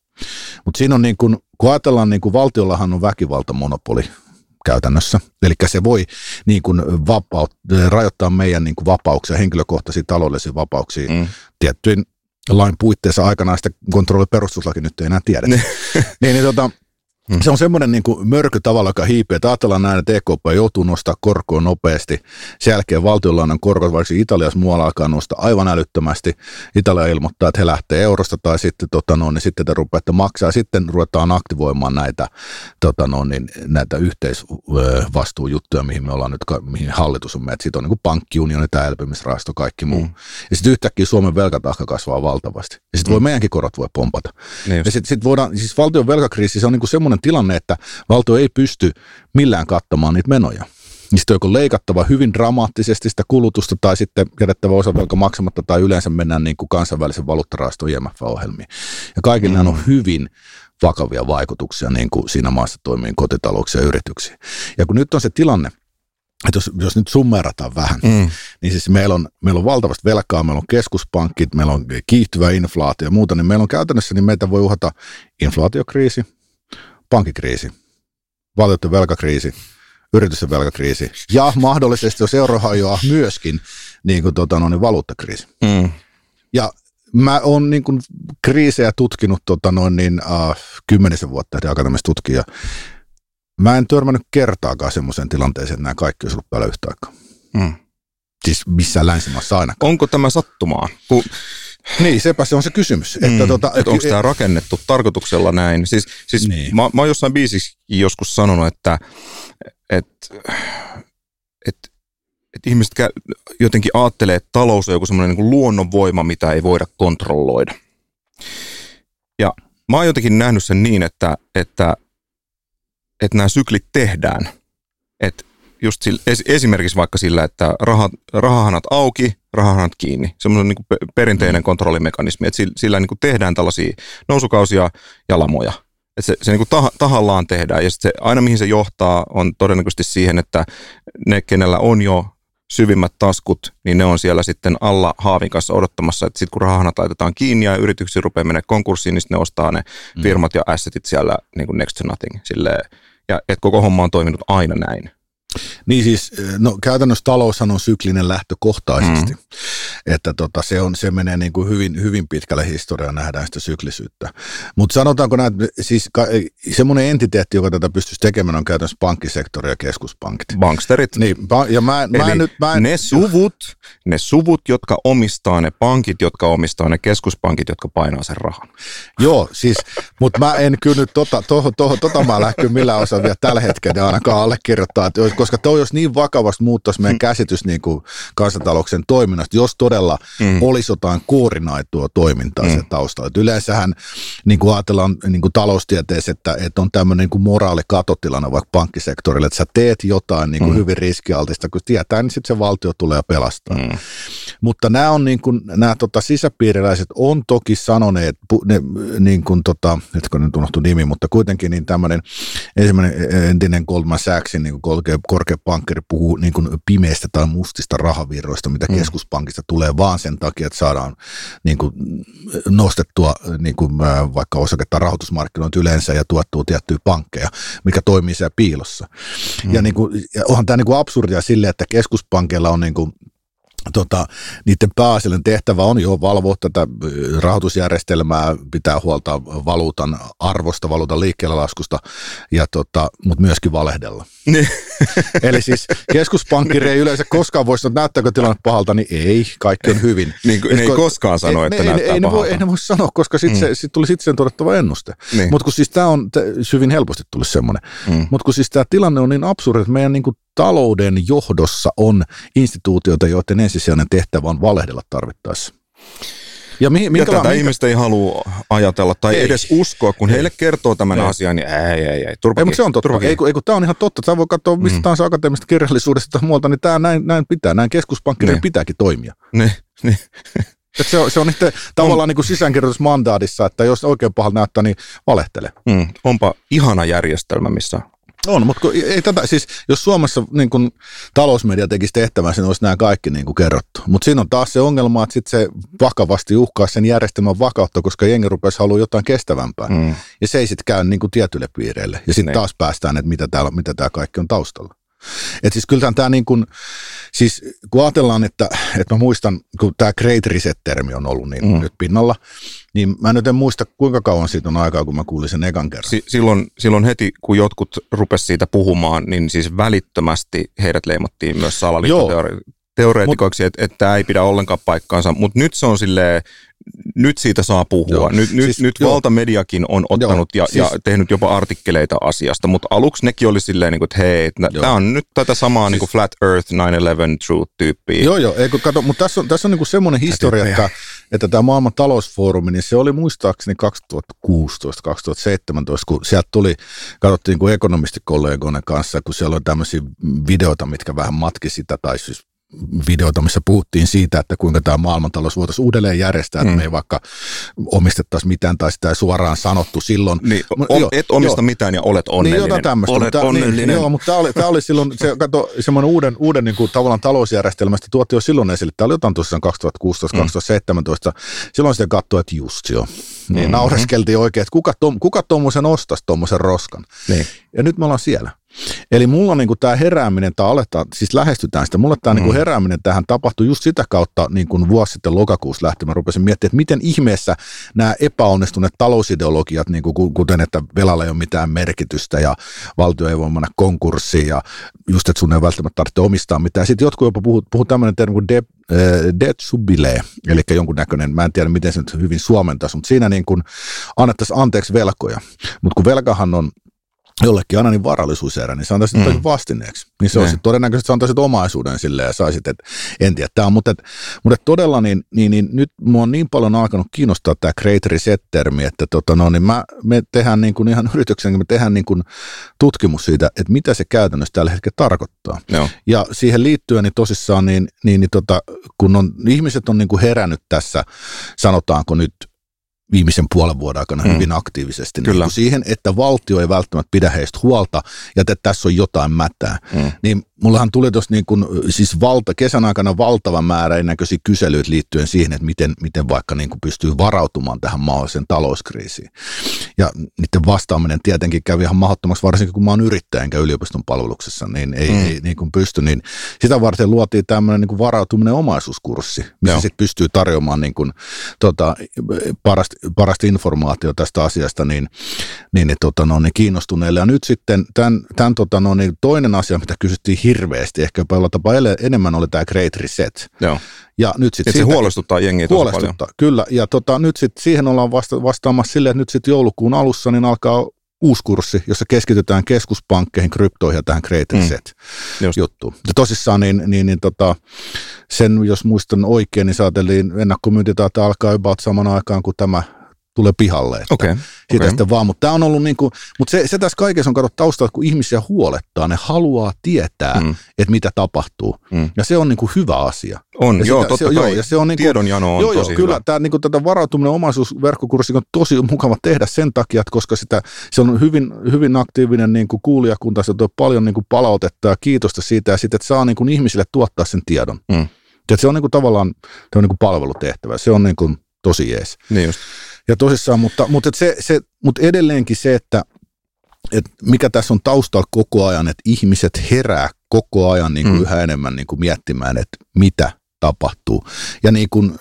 Mutta siinä on niin kun, kun ajatellaan, niin kun valtiollahan on väkivaltamonopoli käytännössä. Eli se voi niin kuin vapaut, rajoittaa meidän niin kuin vapauksia, henkilökohtaisia taloudellisia vapauksia mm. tiettyyn lain puitteissa aikanaan sitä kontrolli perustuslaki nyt ei enää tiedä. niin, niin tota, Mm. Se on semmoinen niin kuin mörky tavalla, joka hiipii. Että ajatellaan näin, että EKP joutuu nostaa korkoa nopeasti. Sen jälkeen valtionlainan korkot, vaikka Italiassa muualla alkaa nostaa aivan älyttömästi. Italia ilmoittaa, että he lähtee eurosta tai sitten, tota no, niin sitten te rupeatte maksaa. Sitten ruvetaan aktivoimaan näitä, tota no, niin, näitä yhteisvastuujuttuja, mihin me ollaan nyt, mihin hallitus on meidät. Siitä on niin kuin pankkiunioni, tämä elpymisrahasto, kaikki muu. Mm. Ja sitten yhtäkkiä Suomen velkatahka kasvaa valtavasti. Ja sitten mm. voi meidänkin korot voi pompata. Niin ja sitten sit voidaan, siis valtion velkakriisi, se on niin kuin semmoinen tilanne, että valtio ei pysty millään kattamaan niitä menoja. Niistä on joko leikattava hyvin dramaattisesti sitä kulutusta tai sitten jätettävä osa velka maksamatta tai yleensä mennään niin kuin kansainvälisen valuuttarahaston IMF-ohjelmiin. Ja kaikilla mm. on hyvin vakavia vaikutuksia niin kuin siinä maassa toimii kotitalouksia ja yrityksiä. Ja kun nyt on se tilanne, että jos, jos nyt summerataan vähän, mm. niin siis meillä on, meillä on valtavasti velkaa, meillä on keskuspankit, meillä on kiihtyvä inflaatio ja muuta, niin meillä on käytännössä, niin meitä voi uhata inflaatiokriisi, pankkikriisi, valtioiden velkakriisi, yritysten velkakriisi ja mahdollisesti, jos euro hajoaa, myöskin niin kuin, tota, no, niin valuuttakriisi. Mm. Ja mä oon niin kuin, kriisejä tutkinut tota, noin, niin, uh, kymmenisen vuotta eli akateemista tutkija. Mä en törmännyt kertaakaan semmoiseen tilanteeseen, että nämä kaikki olisi ollut päällä yhtä aikaa. Mm. Siis missään länsimaassa ainakaan. Onko tämä sattumaa? Kun niin, sepä se on se kysymys. Että mm, tota, että onko tämä rakennettu tarkoituksella näin? Siis, siis niin. mä, mä oon jossain biisissä joskus sanonut, että et, et, et ihmiset jotenkin ajattelee, että talous on joku semmoinen niin luonnonvoima, mitä ei voida kontrolloida. Ja mä oon jotenkin nähnyt sen niin, että, että, että nämä syklit tehdään. Että just sillä, esimerkiksi vaikka sillä, että rahat, rahahanat auki, rahahanat kiinni. Semmoinen niin perinteinen mm. kontrollimekanismi, että sillä, sillä niin kuin tehdään tällaisia nousukausia ja lamoja. Että se, se niin kuin tah, tahallaan tehdään ja se, aina mihin se johtaa on todennäköisesti siihen, että ne, kenellä on jo syvimmät taskut, niin ne on siellä sitten alla haavin kanssa odottamassa, että sitten kun rahahanat laitetaan kiinni ja yrityksiä rupeaa menemään konkurssiin, niin ne ostaa ne mm. firmat ja assetit siellä niin kuin next to nothing. Silleen, ja että koko homma on toiminut aina näin. Niin siis, no käytännössä taloushan on syklinen lähtökohtaisesti, mm. että tota, se, on, se menee niin kuin hyvin, hyvin pitkälle historiaan nähdään sitä syklisyyttä. Mutta sanotaanko näin, siis ka, semmoinen entiteetti, joka tätä pystyisi tekemään, on käytännössä pankkisektori ja keskuspankit. Banksterit. Niin, ja mä, mä en nyt, mä en, ne suvut, ne suvut, jotka omistaa ne pankit, jotka omistaa ne keskuspankit, jotka painaa sen rahan. Joo, siis, mutta mä en kyllä nyt tota, toho, toho, tota mä lähden millään osaa vielä tällä hetkellä ainakaan allekirjoittaa, että koska toi jos niin vakavasti muuttaisi meidän mm. käsitys niin kuin kansantalouksen toiminnasta, jos todella mm. olisi jotain koordinaittua toimintaa mm. se taustalla. Et yleensähän niin kuin ajatellaan niin kuin taloustieteessä, että, että on tämmöinen niin kuin moraalikatotilana vaikka pankkisektorille, että sä teet jotain niin kuin mm. hyvin riskialtista, kun tietää, niin sitten se valtio tulee pelastaa. Mm. Mutta nämä on niin kuin, nämä tota, sisäpiiriläiset on toki sanoneet, ne, niin kuin tota, etkö nyt unohtu nimi, mutta kuitenkin niin tämmöinen ensimmäinen entinen Goldman Sachsin niin korkea, korkea pankkeri puhuu niin kuin pimeistä tai mustista rahavirroista, mitä mm. keskuspankista tulee vaan sen takia, että saadaan niin kuin nostettua niin kuin vaikka osaketta rahoitusmarkkinoita yleensä ja tuottuu tiettyjä pankkeja, mikä toimii siellä piilossa. Mm. Ja, niin kuin, ja onhan tämä niin kuin absurdia sille, että keskuspankilla on niin kuin tota, niiden pääasiallinen tehtävä on jo valvoa tätä rahoitusjärjestelmää, pitää huolta valuutan arvosta, valuutan liikkeelle laskusta, ja tota, mutta myöskin valehdella. Niin. Eli siis keskuspankkiri ei yleensä koskaan voi sanoa, että näyttääkö tilanne pahalta, niin ei, kaikki on hyvin. niin, ne ei koskaan sano, ei, että ei, näyttää ei, pahalta. Ne voi, ei ne voi sanoa, koska sitten mm. sit tuli sitten sen todettava ennuste. Niin. Mutta kun siis tämä on, hyvin helposti tuli semmoinen, mm. mutta kun siis tämä tilanne on niin absurdi, että meidän niinku talouden johdossa on instituutioita, joiden ensisijainen tehtävä on valehdella tarvittaessa. Ja, mi, minkä, ja tätä minkä... ihmistä ei halua ajatella tai ei. edes uskoa, kun ei. heille kertoo tämän ei. asian, niin ei, ei, ei. Turpakin, ei, mutta se on totta. Ei, kun, ei, kun tämä on ihan totta. Tämä voi katsoa mistä mm. tahansa akateemisesta kirjallisuudesta tai muualta, niin tämä näin, näin pitää. Näin keskuspankkirin niin. pitääkin toimia. Niin, niin. Et se on, se on itse tavallaan niin sisäänkirjoitusmandaadissa, että jos oikein pahalta näyttää, niin valehtele. Mm, onpa ihana järjestelmä, missä on, mutta ei tätä, siis jos Suomessa niin kun talousmedia tekisi tehtävän, niin olisi nämä kaikki niin kuin kerrottu. Mutta siinä on taas se ongelma, että sit se vakavasti uhkaa sen järjestelmän vakautta, koska jengi rupesi haluaa jotain kestävämpää. Mm. Ja se ei sitten käy niin kuin tietyille piireille. Ja sitten niin. taas päästään, että mitä tämä mitä tää kaikki on taustalla. Et siis kyllä tämä niin kuin, siis kun ajatellaan, että, että mä muistan, kun tämä Great Reset-termi on ollut niin mm. nyt pinnalla, niin mä nyt en muista, kuinka kauan siitä on aikaa, kun mä kuulin sen ekan kerran. Si- silloin, silloin heti, kun jotkut rupes siitä puhumaan, niin siis välittömästi heidät leimattiin myös salaliittoteoreetikoiksi, että, että tämä ei pidä ollenkaan paikkaansa, mutta nyt se on silleen, nyt siitä saa puhua. Joo. Nyt, nyt, siis, nyt valtamediakin on ottanut joo, ja, siis, ja tehnyt jopa artikkeleita asiasta, mutta aluksi nekin oli silleen, niin kuin, että hei, tämä on nyt tätä samaa siis, niin kuin Flat Earth 9-11 Truth-tyyppiä. Joo, joo, eikö, kato, mutta tässä on, tässä on niin semmoinen historia, että, että tämä maailman talousfoorumi, niin se oli muistaakseni 2016-2017, kun sieltä tuli, katsottiin kuin ekonomistikollegoiden kanssa, kun siellä oli tämmöisiä videoita, mitkä vähän matki sitä, tai siis videota, missä puhuttiin siitä, että kuinka tämä maailmantalous voitaisiin uudelleen järjestää, mm. että me ei vaikka omistettaisi mitään tai sitä ei suoraan sanottu silloin. Niin, on, jo, et omista jo, mitään ja olet onnellinen. Niin, jotain tämmöistä. Olet mutta, niin, onnellinen. Niin, joo, mutta tämä oli, tämä oli silloin, se, kato, semmoinen uuden, uuden niin kuin, tavallaan talousjärjestelmästä tuotti jo silloin esille. Tämä oli jotain tuossa 2016-2017. Mm. Silloin sitten katsoi, että just joo. Niin mm-hmm. naureskeltiin oikein, että kuka, tom, kuka tuommoisen ostaisi tuommoisen roskan. Niin. Ja nyt me ollaan siellä. Eli mulla niin tämä herääminen, tai aletaan, siis lähestytään sitä, mulla tämä niinku mm. niin herääminen tähän tapahtui just sitä kautta, niin kuin vuosi sitten lokakuussa lähti, mä rupesin miettimään, että miten ihmeessä nämä epäonnistuneet talousideologiat, niin kuin, kuten että velalla ei ole mitään merkitystä ja valtio ei voi mennä konkurssiin ja just, että sun ei välttämättä tarvitse omistaa mitään. Sitten jotkut jopa puhuu, puhuu tämmöinen termi kuin de, debt subile, eli jonkunnäköinen, mä en tiedä miten se nyt hyvin suomentaisi, mutta siinä niin kuin annettaisiin anteeksi velkoja. Mutta kun velkahan on jollekin aina niin varallisuuserä, niin se antaisi mm. vastineeksi. Niin se olisi todennäköisesti, se antaisi omaisuuden sille ja saisit, että en tiedä. Tämä on, mutta, mutta todella niin, niin, niin, nyt mua on niin paljon alkanut kiinnostaa tämä Great Reset-termi, että tota, no, niin mä, me tehdään niin kuin ihan yrityksen, me tehdään niin kuin tutkimus siitä, että mitä se käytännössä tällä hetkellä tarkoittaa. Joo. Ja siihen liittyen niin tosissaan, niin, niin, niin tota, kun on, ihmiset on niin kuin herännyt tässä, sanotaanko nyt viimeisen puolen vuoden aikana mm. hyvin aktiivisesti niin Kyllä. Niin siihen, että valtio ei välttämättä pidä heistä huolta ja että tässä on jotain mätää. Mm. Niin mullahan tuli tuossa niin kuin, siis valta, kesän aikana valtava määrä ennäköisiä kyselyitä liittyen siihen, että miten, miten vaikka niin kuin pystyy varautumaan tähän mahdolliseen talouskriisiin. Ja niiden vastaaminen tietenkin kävi ihan mahdottomaksi, varsinkin kun mä oon yrittäjä enkä yliopiston palveluksessa, niin ei, mm. ei niin kuin pysty. Niin sitä varten luotiin tämmöinen niin kuin varautuminen omaisuuskurssi, missä sitten pystyy tarjoamaan niin kuin, tota, parasta, parasta informaatiota tästä asiasta niin, niin, niin, tota, no, niin kiinnostuneille. Ja nyt sitten tämän, tämän tota, no, niin toinen asia, mitä kysyttiin hirveästi, ehkä jopa tapaa enemmän oli tämä Great Reset. Joo. Ja nyt sit siitä, se huolestuttaa jengiä tosi huolestuttaa, paljon. kyllä. Ja tota, nyt sitten siihen ollaan vasta, vastaamassa silleen, että nyt sitten joulukuun alussa niin alkaa uusi kurssi, jossa keskitytään keskuspankkeihin, kryptoihin ja tähän Great mm. Reset mm. juttuun. Ja tosissaan niin, niin, niin tota, sen, jos muistan oikein, niin saateltiin ennakkomyynti alkaa about saman aikaan kuin tämä tulee pihalle. Että okay, siitä okay. sitten vaan, mutta tämä on ollut niin kuin, mutta se, se tässä kaikessa on katsottu taustalla, kun ihmisiä huolettaa, ne haluaa tietää, mm. että mitä tapahtuu. Mm. Ja se on niin kuin hyvä asia. On, ja joo, sitä, totta se, kai. Joo, ja se on niin kuin, Tiedonjano on joo, tosi joo, kyllä, tämä, niin kuin, tätä varautuminen omaisuusverkkokurssi on tosi mukava tehdä sen takia, että koska sitä, se on hyvin, hyvin aktiivinen niin kuin kuulijakunta, se on paljon niin kuin palautetta ja kiitosta siitä, ja sitten, että saa niin kuin ihmisille tuottaa sen tiedon. Mm. Ja se on niin kuin tavallaan niin kuin palvelutehtävä, se on niin kuin tosi jees. Niin just. Ja tosissaan, mutta, mutta, se, se, mutta edelleenkin se, että, että mikä tässä on taustalla koko ajan, että ihmiset herää koko ajan niin kuin mm. yhä enemmän niin kuin miettimään, että mitä tapahtuu. Ja niin kuin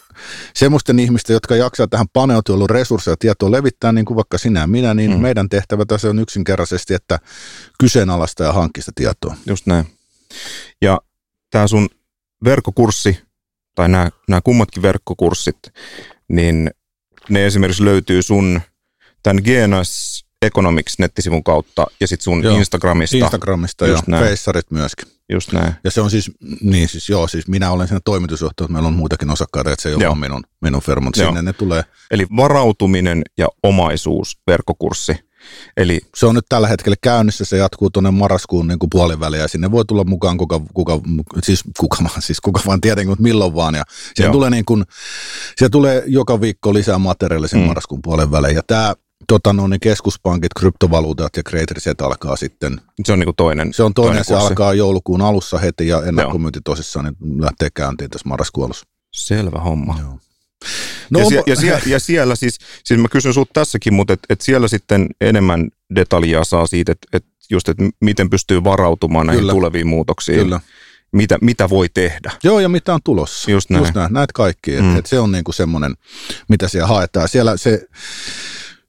semmoisten ihmisten, jotka jaksaa tähän paneutua, ollut resursseja ja tietoa levittää, niin kuin vaikka sinä ja minä, niin mm. meidän tehtävä tässä on yksinkertaisesti, että kyseenalaista ja hankkista tietoa. Just näin. Ja tämä sun verkkokurssi, tai nämä, nämä kummatkin verkkokurssit, niin ne esimerkiksi löytyy sun tämän GNS Economics nettisivun kautta ja sitten sun joo, Instagramista. Instagramista ja Feissarit myöskin. Just näin. Ja se on siis, niin siis joo, siis minä olen siinä toimitusjohtaja, meillä on muitakin osakkaita, että se ei ole minun, minun firma, mutta sinne ne tulee. Eli varautuminen ja omaisuus verkkokurssi. Eli se on nyt tällä hetkellä käynnissä, se jatkuu tuonne marraskuun niin puoliväliin ja sinne voi tulla mukaan kuka, kuka siis kuka vaan, siis kuka vaan tietenkin, mutta milloin vaan. Ja siellä tulee, niin kuin, siellä tulee joka viikko lisää materiaalia sen mm. marraskuun puolen väliin. Ja tämä tota, no, niin keskuspankit, kryptovaluutat ja Great Reset alkaa sitten. Se on niin kuin toinen. Se on toinen, toinen se kurssi. alkaa joulukuun alussa heti ja ennakkomyynti tosissaan niin lähtee käyntiin tässä marraskuun alussa. Selvä homma. Joo. No, ja, sie- ja, sie- ja siellä siis, siis mä kysyn sinulta tässäkin, mutta et, et siellä sitten enemmän detaljaa saa siitä, että et just, että miten pystyy varautumaan näihin Kyllä. tuleviin muutoksiin. Kyllä. Mitä, mitä voi tehdä. Joo, ja mitä on tulossa. Just näin. Just näin. Näet kaikki. Mm. Et, et se on niinku semmoinen, mitä siellä haetaan. Siellä se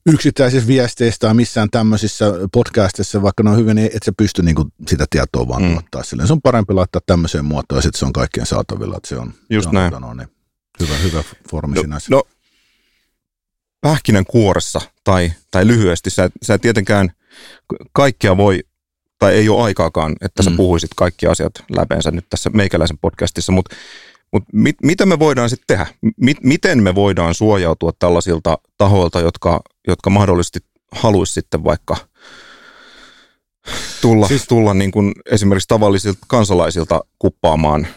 yksittäisissä viesteissä tai missään tämmöisissä podcastissa, vaikka ne on hyvin, niin et sä pysty niinku sitä tietoa vaan mm. tuottaa silleen. Se on parempi laittaa tämmöiseen muotoon ja sitten se on kaikkien saatavilla. Että se on, Just se on, näin. No, niin, hyvä, hyvä formi no, sinänsä. No, pähkinän kuoressa tai, tai lyhyesti, sä, sä tietenkään kaikkea voi, tai ei ole aikaakaan, että sä mm. puhuisit kaikki asiat läpeensä nyt tässä meikäläisen podcastissa, mutta mutta mit, mitä me voidaan sitten tehdä? Mit, miten me voidaan suojautua tällaisilta tahoilta, jotka, jotka mahdollisesti haluaisi sitten vaikka tulla, siis, tulla niin kuin esimerkiksi tavallisilta kansalaisilta kuppaamaan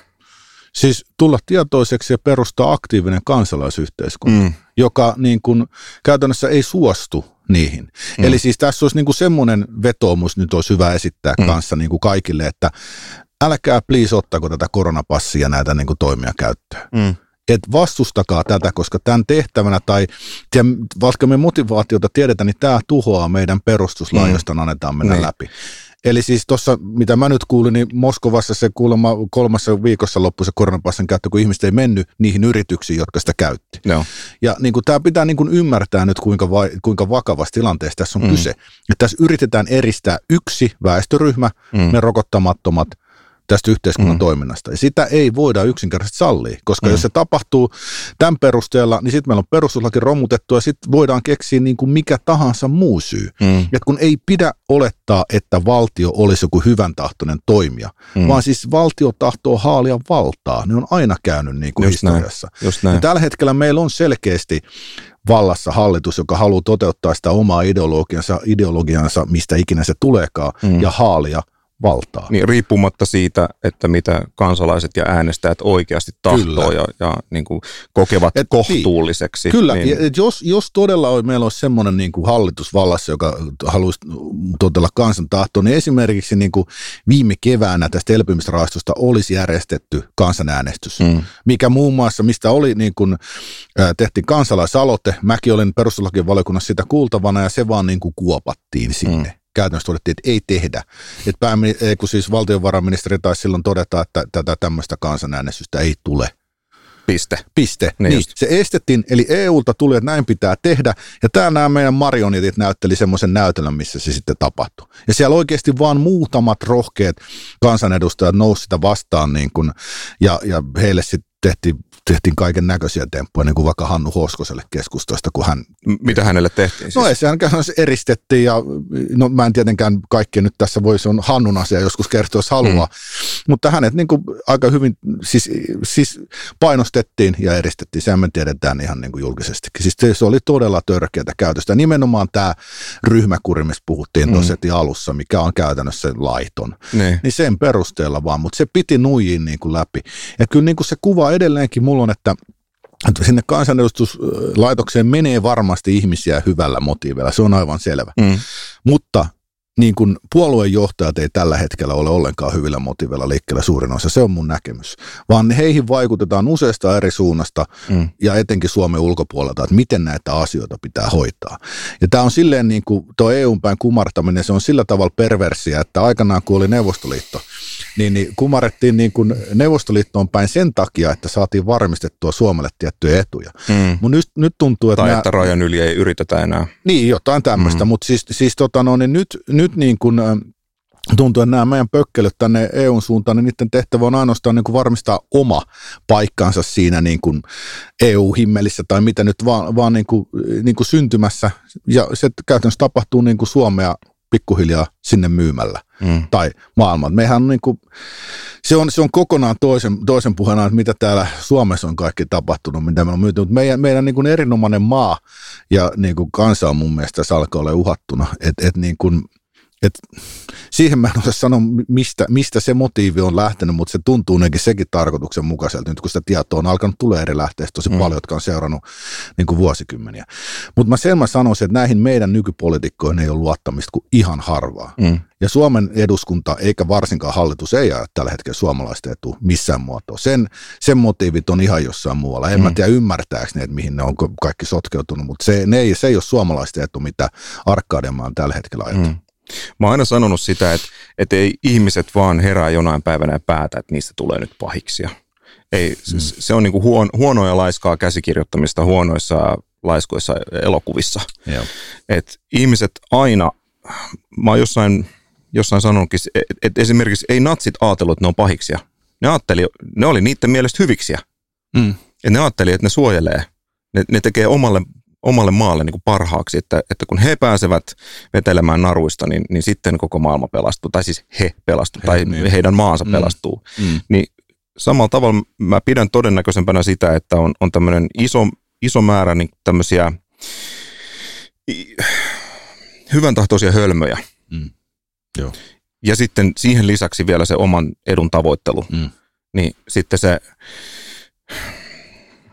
Siis tulla tietoiseksi ja perustaa aktiivinen kansalaisyhteiskunta, mm. joka niin kuin käytännössä ei suostu niihin. Mm. Eli siis tässä olisi niin kuin semmoinen vetoomus nyt olisi hyvä esittää mm. kanssa niin kuin kaikille, että älkää please ottako tätä koronapassia näitä niin kuin toimia käyttöön. Mm. Et vastustakaa tätä, koska tämän tehtävänä tai vaikka me motivaatiota tiedetään, niin tämä tuhoaa meidän perustuslain, mm. josta annetaan mennä niin. läpi. Eli siis tuossa, mitä mä nyt kuulin, niin Moskovassa se kuulemma kolmassa viikossa loppui se koronapassin käyttö, kun ihmiset ei mennyt niihin yrityksiin, jotka sitä käytti. No. Ja niin kuin, tämä pitää niin kuin ymmärtää nyt, kuinka, va, kuinka vakavassa tilanteessa tässä on mm. kyse. Että tässä yritetään eristää yksi väestöryhmä, mm. ne rokottamattomat – tästä yhteiskunnan mm. toiminnasta. Ja sitä ei voida yksinkertaisesti sallia, koska mm. jos se tapahtuu tämän perusteella, niin sitten meillä on perustuslaki romutettu ja sitten voidaan keksiä niin kuin mikä tahansa muu syy. Mm. Et kun ei pidä olettaa, että valtio olisi joku hyvän tahtoinen toimija, mm. vaan siis valtio tahtoo haalia valtaa. Ne on aina käynyt niin kuin Just historiassa. Näin. Just näin. Ja tällä hetkellä meillä on selkeästi vallassa hallitus, joka haluaa toteuttaa sitä omaa ideologiansa, ideologiansa mistä ikinä se tuleekaan, mm. ja haalia – valtaa. Niin, riippumatta siitä, että mitä kansalaiset ja äänestäjät oikeasti tahtoo ja, ja niin kuin kokevat et, niin. kohtuulliseksi. Kyllä, niin. et jos, jos todella on, meillä olisi semmoinen niin kuin hallitus vallassa, joka haluaisi totella kansan tahtoa, niin esimerkiksi niin kuin viime keväänä tästä elpymisrahastosta olisi järjestetty kansanäänestys, mm. mikä muun muassa, mistä oli niin kuin, tehtiin kansalaisaloite, mäkin olin perustuslakivaliokunnassa sitä kuultavana ja se vaan niin kuin kuopattiin sinne. Mm käytännössä todettiin, että ei tehdä. Että päämi- kun siis valtiovarainministeri taisi silloin todeta, että tätä tämmöistä kansanäänestystä ei tule. Piste. Piste. Niin, niin se estettiin, eli EUlta tuli, että näin pitää tehdä. Ja täällä nämä meidän marionetit näytteli semmoisen näytelmän, missä se sitten tapahtui. Ja siellä oikeasti vaan muutamat rohkeat kansanedustajat nousivat sitä vastaan, niin kun, ja, ja heille sitten tehtiin tehtiin kaiken näköisiä temppuja, niin kuin vaikka Hannu Hoskoselle keskustasta, kun hän... Mitä hänelle tehtiin no siis? No sehän eristettiin ja no mä en tietenkään kaikkea nyt tässä voi, se on Hannun asia joskus kertoa, jos haluaa, mm. mutta hänet niin kuin aika hyvin siis, siis painostettiin ja eristettiin, sehän me tiedetään ihan niin kuin julkisesti. Siis se oli todella törkeätä käytöstä. Nimenomaan tämä ryhmäkuri, missä puhuttiin mm. tuossa alussa, mikä on käytännössä laiton, niin, niin sen perusteella vaan, mutta se piti nuijiin niin kuin läpi. Ja kyllä niin kuin se kuva edelleenkin mulla on, että että sinne kansanedustuslaitokseen menee varmasti ihmisiä hyvällä motiivilla, se on aivan selvä. Mm. Mutta niin kuin puoluejohtajat ei tällä hetkellä ole ollenkaan hyvillä motiveilla liikkeellä suurin osa, se on mun näkemys, vaan heihin vaikutetaan useasta eri suunnasta mm. ja etenkin Suomen ulkopuolelta, että miten näitä asioita pitää hoitaa. Ja tämä on silleen niin kuin tuo EUn päin kumartaminen, se on sillä tavalla perversiä, että aikanaan kun oli Neuvostoliitto, niin, niin kumarrettiin niin kuin Neuvostoliittoon päin sen takia, että saatiin varmistettua Suomelle tiettyjä etuja. Mm. Mut nyt, nyt tuntuu, että... Tai että rajan yli ei yritetä enää. Niin, jotain tämmöistä, mm. mutta siis, siis tota no, niin nyt, nyt niin kuin, tuntuu, että nämä meidän pökkelyt tänne EUn suuntaan, niin niiden tehtävä on ainoastaan niin kuin varmistaa oma paikkansa siinä niin kuin EU-himmelissä tai mitä nyt vaan, vaan niin kuin, niin kuin syntymässä. Ja se käytännössä tapahtuu niin kuin Suomea pikkuhiljaa sinne myymällä mm. tai maailman. Mehän on niin kuin, se, on, se on kokonaan toisen, toisen puheena, että mitä täällä Suomessa on kaikki tapahtunut, mitä me on myyty. Mutta meidän, meidän niin kuin erinomainen maa ja niin kuin kansa on mun mielestä se alkaa olla uhattuna. Että et niin kuin, et siihen mä en osaa sanoa, mistä, mistä se motiivi on lähtenyt, mutta se tuntuu nekin sekin tarkoituksenmukaiselta, nyt kun sitä tietoa on alkanut tulla eri lähteistä tosi mm. paljon, jotka on seurannut niin kuin vuosikymmeniä. Mutta mä sen mä sanoisin, että näihin meidän nykypolitiikkoihin ei ole luottamista kuin ihan harvaa. Mm. Ja Suomen eduskunta, eikä varsinkaan hallitus, ei aja tällä hetkellä suomalaisten etu missään muotoa. Sen, sen motiivit on ihan jossain muualla. En mm. mä tiedä ymmärtääkö ne, että mihin ne on kaikki sotkeutunut, mutta se, ne ei, se ei ole suomalaisten etu, mitä Arkadianmaa on tällä hetkellä ajatellut. Mm. Mä oon aina sanonut sitä, että, että ei ihmiset vaan herää jonain päivänä ja päätä, että niistä tulee nyt pahiksia. Ei, mm. se on niin kuin huon, huonoa ja laiskaa käsikirjoittamista huonoissa laiskoissa elokuvissa. Joo. Et ihmiset aina, mä oon jossain, jossain sanonutkin, että et esimerkiksi ei natsit ajatellut, että ne on pahiksia. Ne, ajatteli, ne oli niiden mielestä hyviksiä. Mm. Ja ne ajatteli, että ne suojelee. Ne, ne tekee omalle omalle maalle niin kuin parhaaksi, että, että kun he pääsevät vetelemään naruista, niin, niin sitten koko maailma pelastuu, tai siis he pelastuu, he, tai niin. heidän maansa mm. pelastuu. Mm. Niin samalla tavalla mä pidän todennäköisempänä sitä, että on, on tämmöinen iso, iso määrä niin tämmöisiä hyvän tahtoisia hölmöjä. Mm. Joo. Ja sitten siihen lisäksi vielä se oman edun tavoittelu. Mm. Niin sitten se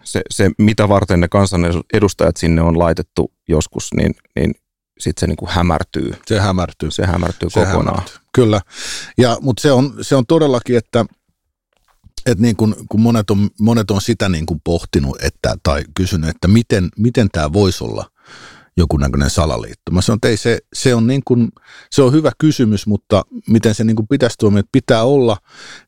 se, se, mitä varten ne kansanedustajat sinne on laitettu joskus, niin, niin sitten se niin kuin hämärtyy. Se hämärtyy. Se hämärtyy se kokonaan. Hämärtyy. Kyllä, ja, mutta se on, se on todellakin, että että niin kun, kun monet, on, monet on sitä niin kuin pohtinut että, tai kysynyt, että miten, miten tämä voisi olla näköinen salaliitto. Mä sanon, että ei se, se, on niin kuin, se on hyvä kysymys, mutta miten se niin kuin pitäisi toimia, että pitää olla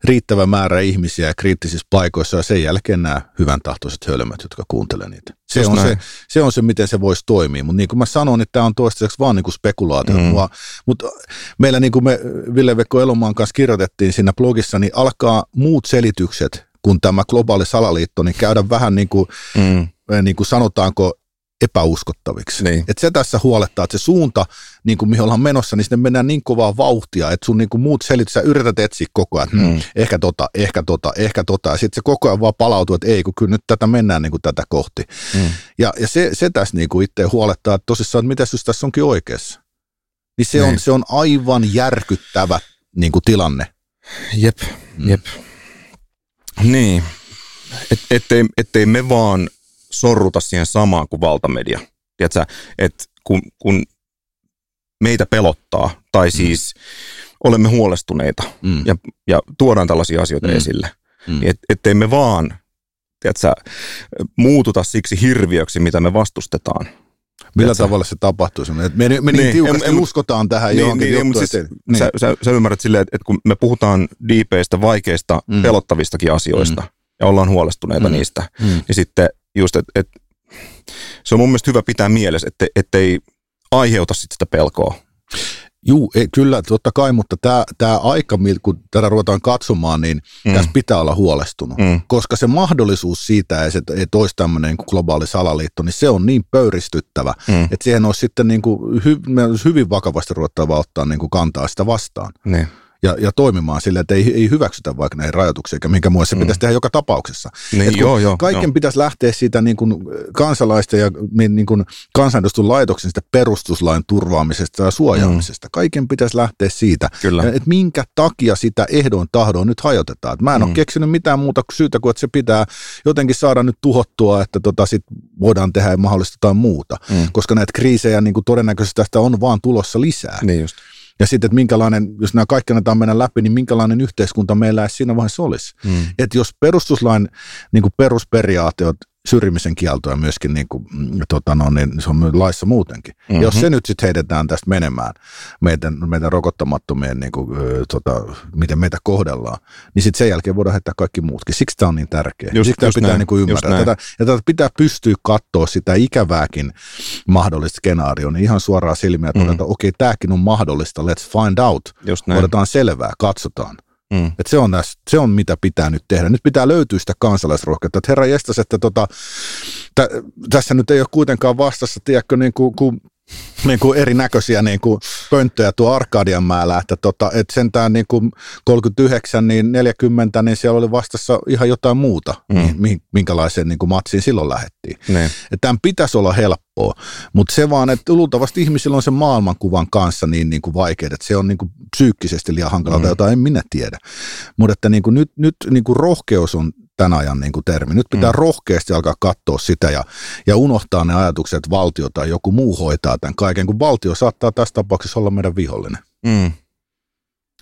riittävä määrä ihmisiä kriittisissä paikoissa ja sen jälkeen nämä hyvän tahtoiset hölmöt, jotka kuuntelee niitä. Se on se, se on se, miten se voisi toimia, mutta niin kuin mä sanoin, että tämä on toistaiseksi vaan niin kuin spekulaatio. Mm. Mutta meillä niin kuin me Ville-Vekko Elomaan kanssa kirjoitettiin siinä blogissa, niin alkaa muut selitykset kun tämä globaali salaliitto, niin käydä vähän niin kuin, mm. niin kuin sanotaanko epäuskottaviksi. Niin. Et se tässä huolettaa, että se suunta, niin kuin mihin ollaan menossa, niin sinne mennään niin kovaa vauhtia, että sun niin kuin muut selitys, sä yrität etsiä koko ajan, hmm. ehkä tota, ehkä tota, ehkä tota, ja sitten se koko ajan vaan palautuu, että ei, kun kyllä nyt tätä mennään niin kuin tätä kohti. Hmm. Ja, ja se, se tässä niin kuin itse huolettaa, että tosissaan, että mitä jos tässä onkin oikeassa. Niin se, niin. on, se on aivan järkyttävä niin kuin tilanne. Jep, hmm. jep. Niin, Et, ettei, ettei me vaan sorruta siihen samaan kuin valtamedia. Tiedätkö, että kun, kun meitä pelottaa, tai mm. siis mm. olemme huolestuneita mm. ja, ja tuodaan tällaisia asioita mm. esille, mm. niin et, ettei me vaan tiedätkö, muututa siksi hirviöksi, mitä me vastustetaan. Millä tiedätkö? tavalla se tapahtuisi? Me, me, me niin, niin tiukasti en, uskotaan tähän niin, johonkin niin, juttuun. Siis, niin. sä, sä, sä ymmärrät silleen, että, että kun me puhutaan diipeistä, vaikeista, mm. pelottavistakin asioista, mm. ja ollaan huolestuneita mm. niistä, mm. niin sitten just, että et, se on mun mielestä hyvä pitää mielessä, että ettei aiheuta sit sitä pelkoa. Juu, ei, kyllä, totta kai, mutta tämä, tämä aika, kun tätä ruvetaan katsomaan, niin mm. tässä pitää olla huolestunut. Mm. Koska se mahdollisuus siitä, että ei olisi tämmöinen niin globaali salaliitto, niin se on niin pöyristyttävä, mm. että siihen olisi sitten niin kuin, hy, hyvin vakavasti ruvettava ottaa niin kuin kantaa sitä vastaan. Niin ja, ja toimimaan sille, että ei, ei hyväksytä vaikka näihin rajoituksia, eikä minkä muassa se mm. pitäisi tehdä joka tapauksessa. Niin, joo, joo, kaiken joo. pitäisi lähteä siitä niin kuin kansalaisten ja niin kuin kansanedustun laitoksen sitä perustuslain turvaamisesta ja suojaamisesta. Mm. Kaiken pitäisi lähteä siitä, Kyllä. että minkä takia sitä ehdon tahdon nyt hajotetaan. Et mä en mm. ole keksinyt mitään muuta syytä kuin, että se pitää jotenkin saada nyt tuhottua, että tota sit voidaan tehdä mahdollisesti jotain muuta. Mm. Koska näitä kriisejä niin kuin todennäköisesti tästä on vaan tulossa lisää. Niin just. Ja sitten, että minkälainen, jos nämä kaikki annetaan mennä läpi, niin minkälainen yhteiskunta meillä edes siinä vaiheessa olisi. Mm. Että jos perustuslain niin perusperiaate on syrjimisen kieltoa myöskin, niin kuin, mm, tota no, niin se on laissa muutenkin. Mm-hmm. Jos se nyt sitten heitetään tästä menemään, meidän, meidän rokottamattomien, niin kuin, tota, miten meitä kohdellaan, niin sitten sen jälkeen voidaan heittää kaikki muutkin. Siksi tämä on niin tärkeä. Just, Siksi tämä pitää näin, niin kuin ymmärtää. Tätä, ja tätä pitää pystyä katsoa sitä ikävääkin mahdollista skenaarioa, niin ihan suoraan silmiä, että mm-hmm. okei, okay, tämäkin on mahdollista, let's find out. Otetaan selvää, katsotaan. Mm. Et se, on näs, se on mitä pitää nyt tehdä. Nyt pitää löytyä sitä kansalaisrohkeutta. Herra jestas, että tota, tä, tässä nyt ei ole kuitenkaan vastassa, tiedätkö, niin kuin, kun niin kuin erinäköisiä niin kuin pönttöjä tuo Arkadianmäellä, että tota, et sentään niin kuin 39, niin 40, niin siellä oli vastassa ihan jotain muuta, mm. minkälaiseen niin kuin matsiin silloin lähettiin. Niin. Tämän pitäisi olla helppoa, mutta se vaan, että luultavasti ihmisillä on sen maailmankuvan kanssa niin, niin kuin vaikeaa, että se on niin kuin psyykkisesti liian hankalaa, mm. jota en minä tiedä. Mutta että niin kuin nyt, nyt niin kuin rohkeus on tämän ajan niin kuin termi. Nyt pitää mm. rohkeasti alkaa katsoa sitä ja, ja unohtaa ne ajatukset, että valtio tai joku muu hoitaa tämän kaiken, kun valtio saattaa tässä tapauksessa olla meidän vihollinen. Mm.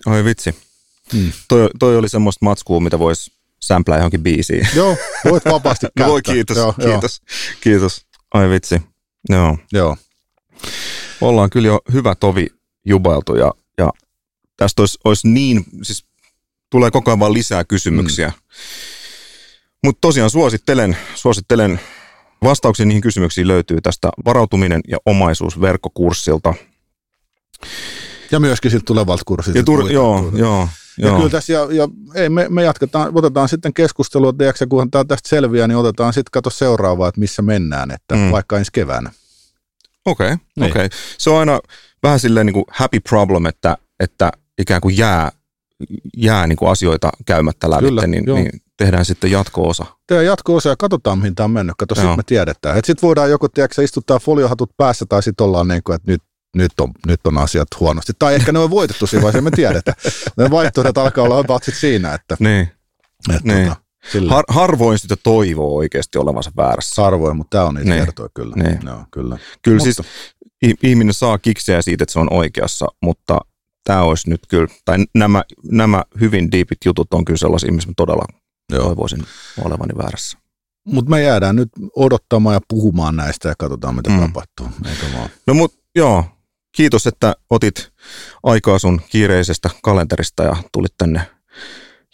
Oi vitsi. Mm. Toi, toi oli semmoista matskua, mitä voisi sämplää johonkin biisiin. Joo, voit vapaasti käyttää. Voi, kiitos, joo, kiitos, joo. kiitos. Ai vitsi. Joo. joo. Ollaan kyllä jo hyvä tovi jubailtu ja, ja tästä olisi, olisi niin, siis tulee koko ajan vaan lisää kysymyksiä. Mm. Mutta tosiaan suosittelen, suosittelen vastauksia niihin kysymyksiin löytyy tästä varautuminen ja omaisuus verkkokurssilta. Ja myöskin sitten tulevalta kurssilta. Ja tur- joo, joo, ja Joo. kyllä tässä, ja, ja ei, me, me jatketaan, otetaan sitten keskustelua, tiedätkö, kunhan tämä tästä selviää, niin otetaan sitten kato seuraavaa, että missä mennään, että mm. vaikka ensi keväänä. Okei, okay, niin. okei. Okay. Se on aina vähän silleen niin kuin happy problem, että, että ikään kuin jää, jää niin kuin asioita käymättä läpi, Kyllä, niin, niin tehdään sitten jatko-osa. Tehdään jatko-osa ja katsotaan, mihin tämä on mennyt. Kato, sitten me tiedetään. Sitten voidaan joko, tiedätkö, istuttaa foliohatut päässä tai sitten ollaan niin kuin, että nyt, nyt, on, nyt on asiat huonosti. Tai ehkä ne on voitettu siinä vaiheessa, me tiedetään. Ne vaihtoehdot alkaa olla about siinä, että... Niin. Että, niin. Tota, Har, harvoin sitä toivoo oikeasti olevansa väärässä. Harvoin, mutta tämä on niitä niin. kertoja kyllä. Niin. No, kyllä. Kyllä mutta. siis ihminen saa kiksejä siitä, että se on oikeassa, mutta tämä olisi nyt kyllä, tai nämä, nämä hyvin deepit jutut on kyllä sellaisia, missä todella Joo. toivoisin olevani väärässä. Mutta me jäädään nyt odottamaan ja puhumaan näistä ja katsotaan, mitä mm. tapahtuu. Eikö vaan? No mut joo, kiitos, että otit aikaa sun kiireisestä kalenterista ja tulit tänne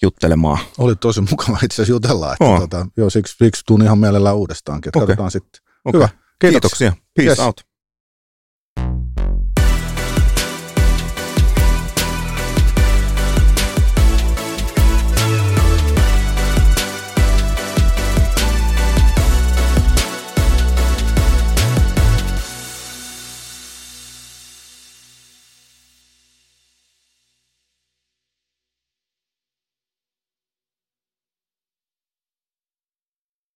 juttelemaan. Oli tosi mukava itse asiassa jutella. Että oh. tota, joo, siksi, siksi tuun ihan mielellään uudestaankin. Okay. Katsotaan sitten. Okay. Hyvä. Kiitoksia. Peace yes. out.